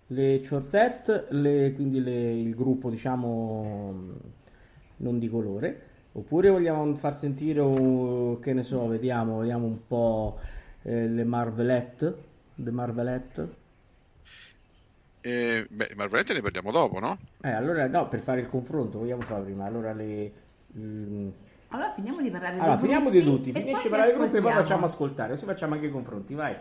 Le Chortet, le- quindi le- il gruppo, diciamo, non di colore, oppure vogliamo far sentire, un- che ne so, vediamo, vediamo un po' eh, le Marvelette, le Marvelette. Eh, beh, Marvelette ne parliamo dopo, no? Eh, allora, no, per fare il confronto, vogliamo fare prima, allora le... mm, Allora finiamo di parlare Allora, dei finiamo di gruppi tutti, e finisce poi per li i gruppi e poi facciamo ascoltare, così facciamo anche i confronti, vai.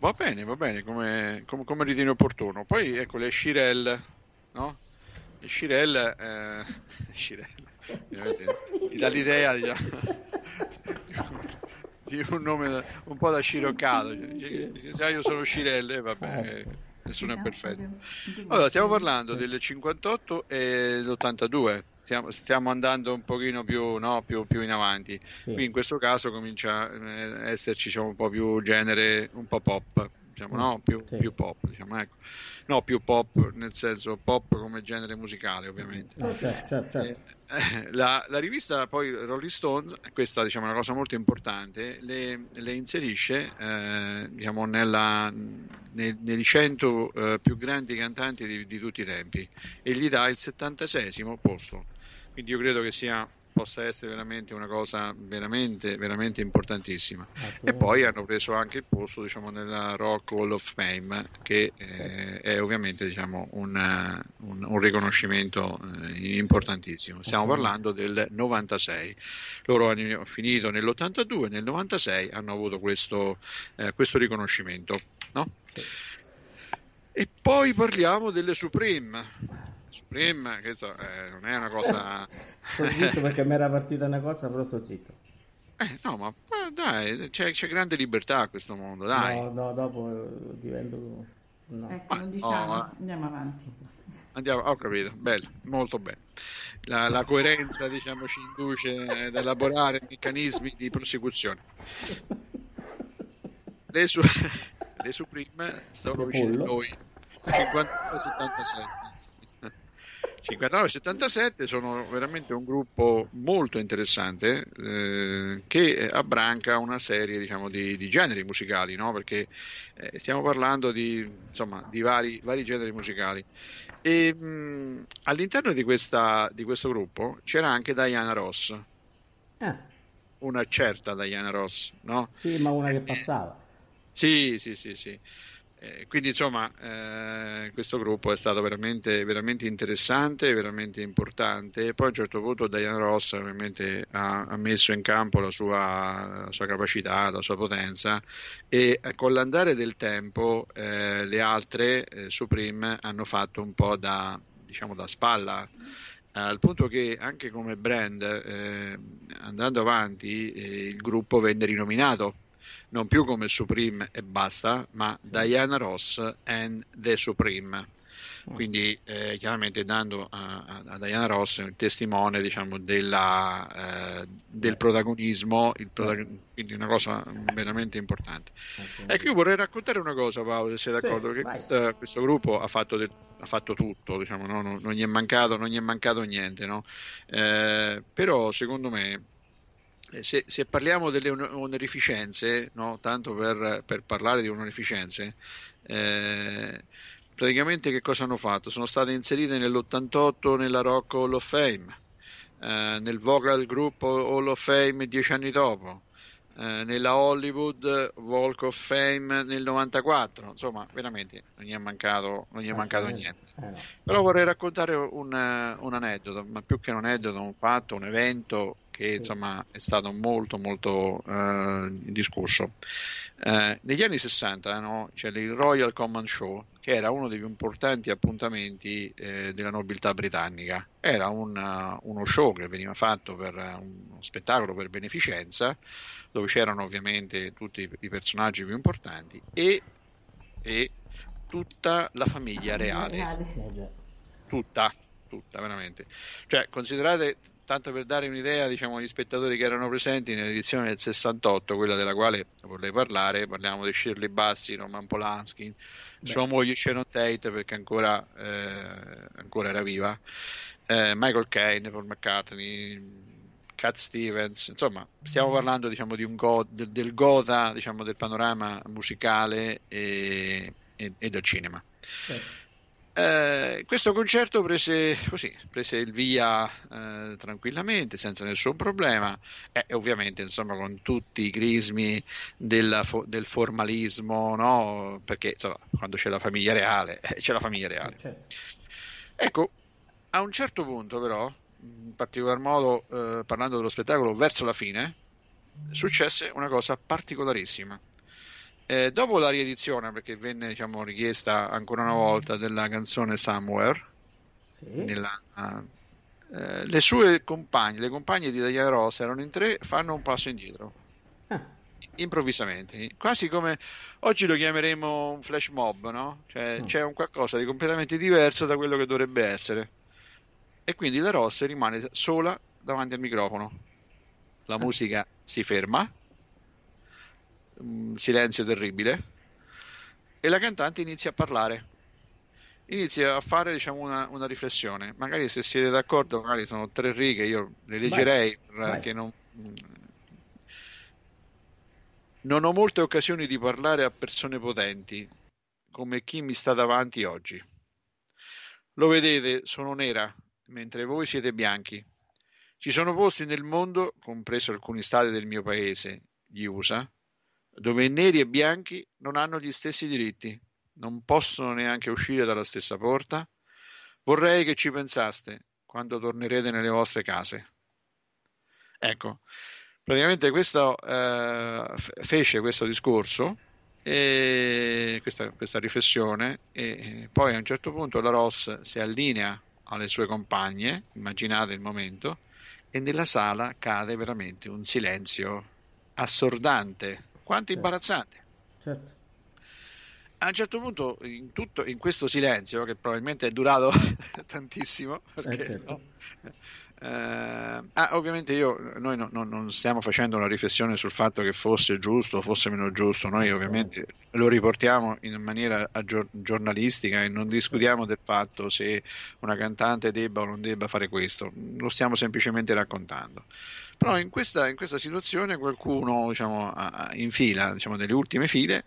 Va bene, va bene, come, come, come ritieni opportuno. Poi, ecco, le Shirel, no? Le Shirel, eh, Shirel, veramente, mi dà l'idea diciamo, di un nome un po' da sciroccato. Cioè, dice, "Sai, io sono Shirel, e vabbè, eh, nessuno è perfetto. Allora, stiamo parlando del 58 e dell'82. Stiamo, stiamo andando un pochino più, no, più, più in avanti. Sì. Qui in questo caso comincia eh, a esserci diciamo, un po' più genere, un po' pop, diciamo, no? più, Sì. più pop, diciamo, ecco. No, più pop nel senso pop come genere musicale, ovviamente. No, certo, certo, certo. Eh, La, la rivista poi Rolling Stone, questa diciamo è una cosa molto importante, le, le inserisce eh, diciamo, nella, nei, nei 100 eh, più grandi cantanti di, di tutti i tempi e gli dà il 76 posto. Quindi io credo che sia possa essere veramente una cosa veramente, veramente importantissima. E Assolutamente. poi hanno preso anche il posto diciamo, nella Rock Hall of Fame, che eh, è ovviamente diciamo, un, eh, un- un riconoscimento eh, importantissimo. Stiamo parlando del 96. Loro hanno finito nell'82, nel 96 hanno avuto questo, eh, questo riconoscimento. no? E poi parliamo delle Supreme. Supreme, che so, eh, non è una cosa... Sto zitto perché mi era partita una cosa, però sto zitto. Eh, no, ma, ma dai, c'è, c'è grande libertà a questo mondo, dai. No, no, dopo eh, divento... No. Ecco, non Ma- diciamo, oh, andiamo avanti. Andiamo, ho capito, bello, molto bene. La, la coerenza, diciamo, ci induce ad elaborare meccanismi di prosecuzione. Le, su- le Supreme stavano Le vicino a noi, 59-77. 59-77 sono veramente un gruppo molto interessante eh, che abbranca una serie diciamo, di, di generi musicali, no? perché eh, stiamo parlando di, insomma, di vari, vari generi musicali. E mh, all'interno di, questa, di questo gruppo c'era anche Diana Ross, Ah, una certa Diana Ross, no? sì, ma una che passava. Sì, sì, sì, sì. Eh, quindi insomma eh, questo gruppo è stato veramente, veramente interessante, veramente importante. Poi a un certo punto Diana Ross ovviamente ha, ha messo in campo la sua, la sua capacità, la sua potenza e eh, con l'andare del tempo eh, le altre eh, Supreme hanno fatto un po' da, diciamo, da spalla al punto che anche come brand andando avanti il gruppo venne rinominato non più come Supreme e basta ma Diana Ross and the Supreme quindi eh, chiaramente dando a, a- Diana Ross un testimone diciamo della, eh, del protagonismo il protagon- quindi una cosa veramente importante Ecco, io vorrei raccontare una cosa, Paolo, se sei Sì, d'accordo, che vai. questa- questo gruppo ha fatto, del- ha fatto tutto, diciamo, no? non, non gli è mancato, non gli è mancato niente, no? Eh, però secondo me, eh, se, se parliamo delle on- onorificenze, no? tanto per, per parlare di onorificenze, eh, praticamente che cosa hanno fatto? Sono state inserite nell'88 nella Rock Hall of Fame, eh, nel Vocal Group Hall of Fame dieci anni dopo, eh, nella Hollywood Walk of Fame nel 94, insomma, veramente non gli è mancato, non gli è mancato niente. Eh. Però vorrei raccontare un, eh, un aneddoto, ma più che un aneddoto, un fatto, un evento che insomma è stato molto molto eh, discusso. Eh, negli anni 60 no, c'è il Royal Common Show, che era uno dei più importanti appuntamenti eh, della nobiltà britannica. Era un, eh, uno show che veniva fatto per eh, uno spettacolo per beneficenza, dove c'erano ovviamente tutti i- i personaggi più importanti e, e tutta la famiglia reale tutta, tutta veramente. Cioè, considerate, tanto per dare un'idea, diciamo, agli spettatori che erano presenti nell'edizione del 68, quella della quale vorrei parlare, parliamo di Shirley Bassi, Roman Polanski, sua moglie Sharon Tate, perché ancora, eh, ancora era viva, eh, Michael Caine, Paul McCartney, Cat Stevens, insomma, stiamo parlando diciamo, di go- del, del gotha diciamo, del panorama musicale e- e- e del cinema. Certo. Eh, questo concerto prese, così, prese il via eh, tranquillamente, senza nessun problema, e ovviamente insomma, con tutti i crismi della del formalismo, no? perché insomma, quando c'è la famiglia reale, eh, c'è la famiglia reale. Certo. Ecco, a un certo punto però, in particolar modo eh, parlando dello spettacolo verso la fine, successe una cosa particolarissima. Eh, dopo la riedizione, perché venne diciamo, richiesta ancora una volta della canzone Somewhere, Sì. nella- eh, le sue compagne, le compagne di Diana Ross erano in tre, fanno un passo indietro, Ah, improvvisamente, quasi come oggi lo chiameremo un flash mob, no? Cioè Mm. c'è un qualcosa di completamente diverso da quello che dovrebbe essere. E quindi la Ross rimane sola davanti al microfono. La musica si ferma, un silenzio terribile, e la cantante inizia a parlare. Inizia a fare diciamo, una, una riflessione. Magari se siete d'accordo, magari sono tre righe, io le leggerei Vai. perché non, non ho molte occasioni di parlare a persone potenti come chi mi sta davanti oggi. Lo vedete, sono nera, mentre voi siete bianchi. Ci sono posti nel mondo, compreso alcuni stati del mio paese, gli USA, dove i neri e bianchi non hanno gli stessi diritti, non possono neanche uscire dalla stessa porta. Vorrei che ci pensaste quando tornerete nelle vostre case. Ecco, praticamente questo eh, fece questo discorso questa, questa riflessione e poi a un certo punto la Ross si allinea alle sue compagne, immaginate il momento, e nella sala cade veramente un silenzio assordante, quanto Certo. imbarazzante. Certo. A un certo punto, in, tutto, in questo silenzio, che probabilmente è durato tantissimo, perché, Eh, certo. no? Eh, ah, ovviamente io, noi no- no- non stiamo facendo una riflessione sul fatto che fosse giusto o fosse meno giusto, noi ovviamente lo riportiamo in maniera aggior- giornalistica e non discutiamo del fatto se una cantante debba o non debba fare questo, lo stiamo semplicemente raccontando. Però in questa, in questa situazione qualcuno diciamo, in fila, diciamo, nelle ultime file,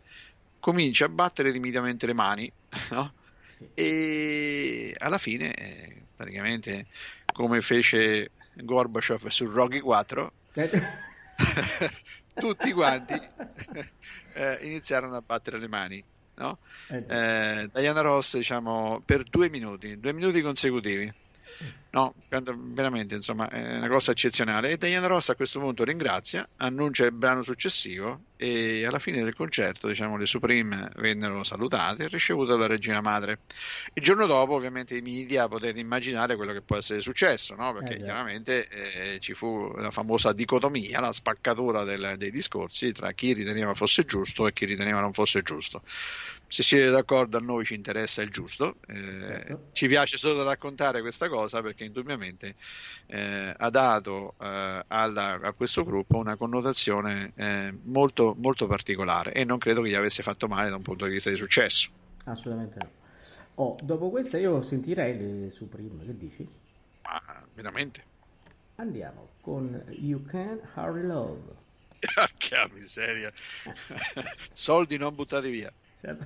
comincia a battere timidamente le mani no? Sì. e alla fine eh, praticamente come fece Gorbachev su Rocky 4 Eh, tutti quanti eh, iniziarono a battere le mani no? eh, eh, Diana Ross diciamo per due minuti due minuti consecutivi no, veramente insomma è una cosa eccezionale. E Diana Ross a questo punto ringrazia annuncia il brano successivo e alla fine del concerto diciamo le Supreme vennero salutate e ricevute dalla regina madre. Il giorno dopo ovviamente i media potete immaginare quello che può essere successo no? perché Eh, chiaramente eh, ci fu la famosa dicotomia la spaccatura del- dei discorsi tra chi riteneva fosse giusto e chi riteneva non fosse giusto se siete d'accordo a noi ci interessa il giusto, eh, Certo. ci piace solo raccontare questa cosa perché indubbiamente eh, ha dato eh, alla- a questo gruppo una connotazione eh, molto, molto particolare e non credo che gli avesse fatto male da un punto di vista di successo. Assolutamente no. Oh, dopo questa io sentirei le Supreme, che dici? Ma veramente, Andiamo con You Can Hurry Love. che miseria, soldi non buttati via. Certo.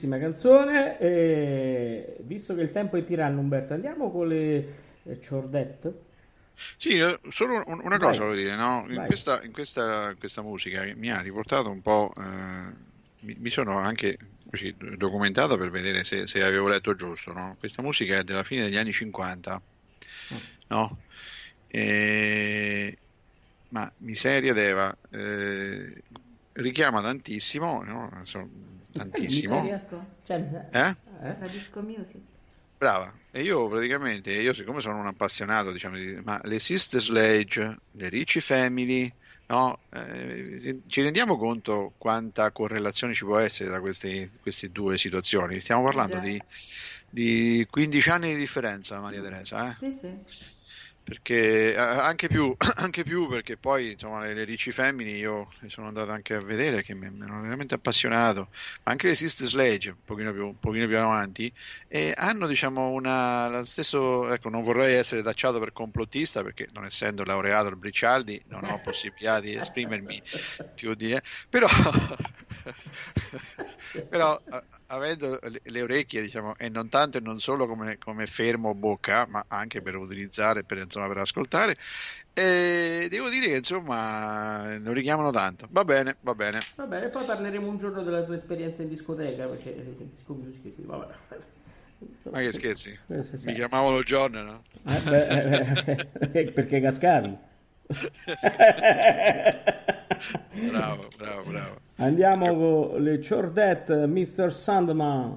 bellissima canzone. E visto che il tempo è tiranno, Umberto, andiamo con le eh, ciordette. Sì, eh, solo un- una Vai. cosa volevo dire, no? In Vai. questa, in questa, questa musica mi ha riportato un po', eh, mi, mi sono anche così documentato per vedere se, se avevo letto giusto, no? Questa musica è della fine degli anni 50, no? E- ma Miseria d'Eva eh, richiama tantissimo, no? Tantissimo. Cioè, Eh? eh? La disco music. Brava, e io praticamente, io siccome sono un appassionato, diciamo, di- ma le Sister Sledge, le Ricci Family, no? Eh, ci rendiamo conto quanta correlazione ci può essere tra queste, queste due situazioni? Stiamo parlando di, di 15 anni di differenza, Maria Teresa, eh? Sì, sì. Perché anche più, anche più perché poi insomma le, le Ricci Femmini io le sono andato anche a vedere che mi, hanno veramente appassionato, anche le Sister Sledge un pochino più, un pochino più avanti e hanno diciamo una, lo stesso, ecco non vorrei essere tacciato per complottista perché non essendo laureato al Bricialdi non ho possibilità di esprimermi più di, eh, però, però avendo le, le orecchie diciamo e non tanto e non solo come, come fermo bocca ma anche per utilizzare per, insomma, per ascoltare e devo dire che insomma lo richiamano tanto va bene va bene Va bene, poi parleremo un giorno della tua esperienza in discoteca, perché disco music qui, vabbè. ma che scherzi Eh, sì, sì. mi chiamavano John no? Eh, beh, eh, perché cascavi. bravo bravo bravo Andiamo con le ciordette, Mr. Sandman.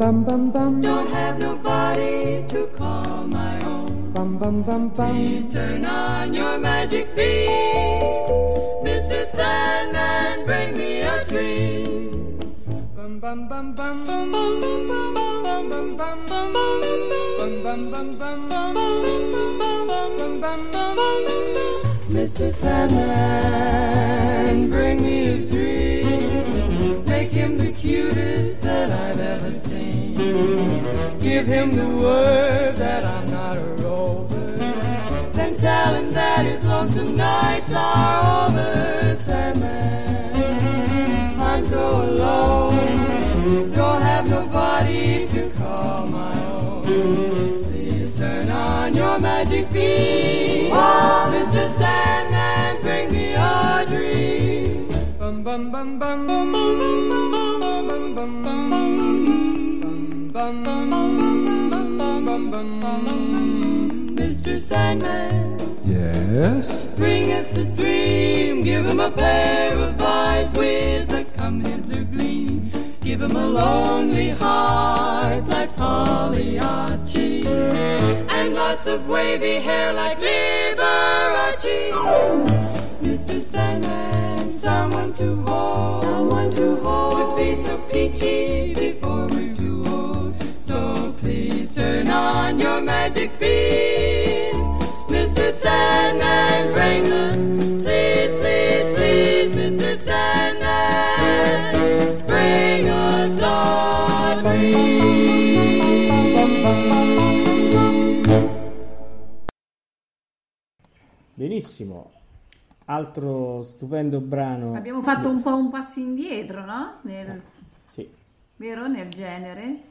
alone. Don't have nobody to call my own. Bum bum bum bum. Please turn on your magic beam. Mr. Sandman, bring me a dream. Bum bum bum bum bum bum bum bum bum bum bum bum bum bum bum bum bum bum Mr. Sandman, bring me a dream. Make him the cutest that I've ever seen. Give him the word that I'm not a rover. Then tell him that his lonesome nights are over. Sandman, I'm so alone. Don't have nobody to call my own. Please turn on your magic beam. Mr. Sandman, bring me a dream. Bum bum bum bum bum bum bum bum bum bum Mr. Sandman, Yes? bring us a dream. Give him a pair of eyes with a come hither gleam. Give him a lonely heart like Pagliacci. And lots of wavy hair like Liberace. Mr. Sandman, someone to hold. Someone to hold would be so peachy before we're on your magic beam. Mr. Sandman, bring us, please, please, please, Mr. Sandman, bring us a dream. Benissimo. Altro stupendo brano. Abbiamo fatto un po' un passo indietro, no? Nel, Sì. vero? Nel genere.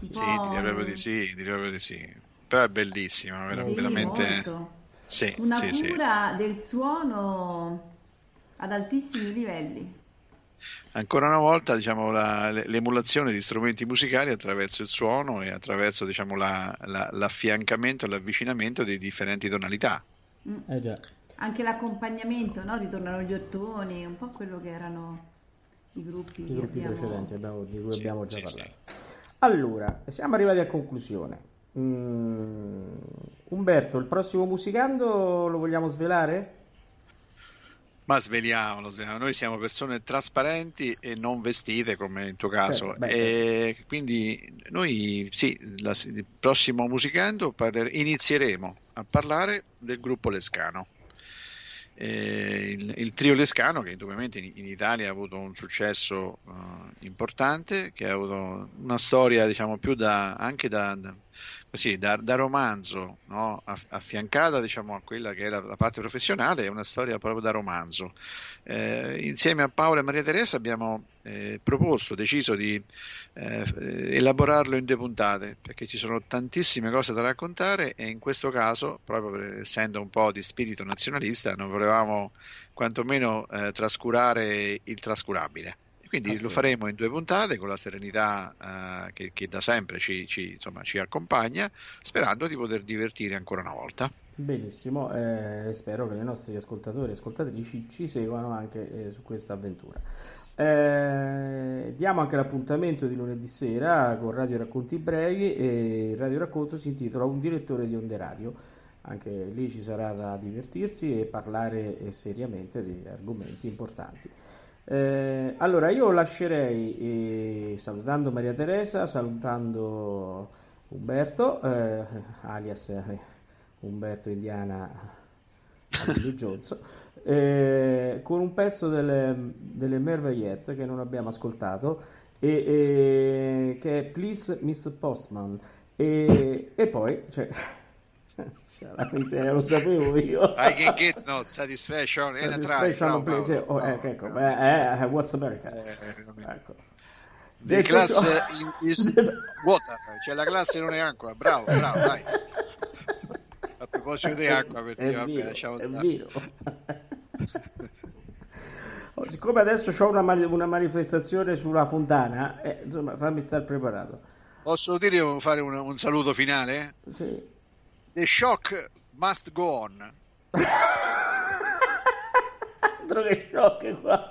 Un sì po'- direi proprio di sì direi proprio di sì però è bellissima vera- Sì, veramente sì Una sì sì cura del suono ad altissimi livelli. Ancora una volta, diciamo, la- le- l'emulazione di strumenti musicali attraverso il suono e attraverso, diciamo, la- la- l'affiancamento e l'avvicinamento di differenti tonalità. Eh già. Anche l'accompagnamento, no? Ritornano gli ottoni, un po' quello che erano i gruppi, I gruppi abbiamo... precedenti abbiamo- di cui Sì, abbiamo già sì, parlato. Allora, siamo arrivati a conclusione. Mm, Umberto, il prossimo musicando lo vogliamo svelare? Ma sveliamolo, sveliamolo. noi siamo persone trasparenti e non vestite come in tuo caso. Certo, e quindi noi sì, la- il prossimo musicando parler- inizieremo a parlare del gruppo Lescano. Eh, il, il trio Lescano che indubbiamente in, in Italia ha avuto un successo eh, importante, che ha avuto una storia diciamo più da, anche da, da- così, da, da romanzo, no? Aff- affiancata diciamo, a quella che è la, la parte professionale, è una storia proprio da romanzo. Eh, insieme a Paola e Maria Teresa abbiamo eh, proposto, deciso di eh, elaborarlo in due puntate perché ci sono tantissime cose da raccontare e in questo caso, proprio per- essendo un po' di spirito nazionalista, non volevamo quantomeno eh, trascurare il trascurabile. Quindi lo faremo in due puntate con la serenità eh, che, che da sempre ci, ci, insomma, ci accompagna, sperando di poter divertire ancora una volta. Benissimo, eh, spero che i nostri ascoltatori e ascoltatrici ci seguano anche eh, su questa avventura. Eh, diamo anche l'appuntamento di lunedì sera con Radio Racconti Brevi e il Radio Racconto si intitola Un direttore di Onde Radio. Anche lì ci sarà da divertirsi e parlare eh, seriamente di argomenti importanti. Eh, allora, io lascerei eh, salutando Maria Teresa, salutando Umberto, eh, alias eh, Umberto Indiana Billy Jones, eh, con un pezzo delle, delle Merveillette che non abbiamo ascoltato, e, e- che è Please Mr. Postman. E, e poi, cioè, la miseria, lo sapevo io. I can get no satisfaction in a try. Satisfaction, Bravo, please. bravo, Oh, bravo, ecco, ecco, eh, eh, what's America? Eh, Ecco. The Detto class ciò- in- is water, cioè la classe non è acqua, bravo, bravo, vai. A proposito di acqua, per È dire, vabbè, lasciamo è stare. vero. Oh, siccome adesso ho una, mani- una manifestazione sulla fontana, eh, insomma, fammi stare preparato. Posso dire devo fare un, un saluto finale? Sì. The shock must go on. Altro che shock qua.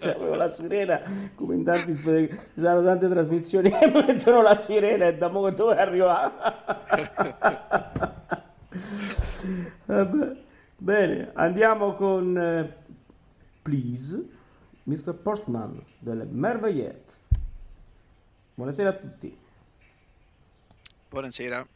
C'avevo la sirena come in tanti ci saranno tante trasmissioni che mettono la sirena e da mo dove arriva Vabbè. bene andiamo con eh, Please Mr. Postman delle Merveillette buonasera a tutti Buonasera.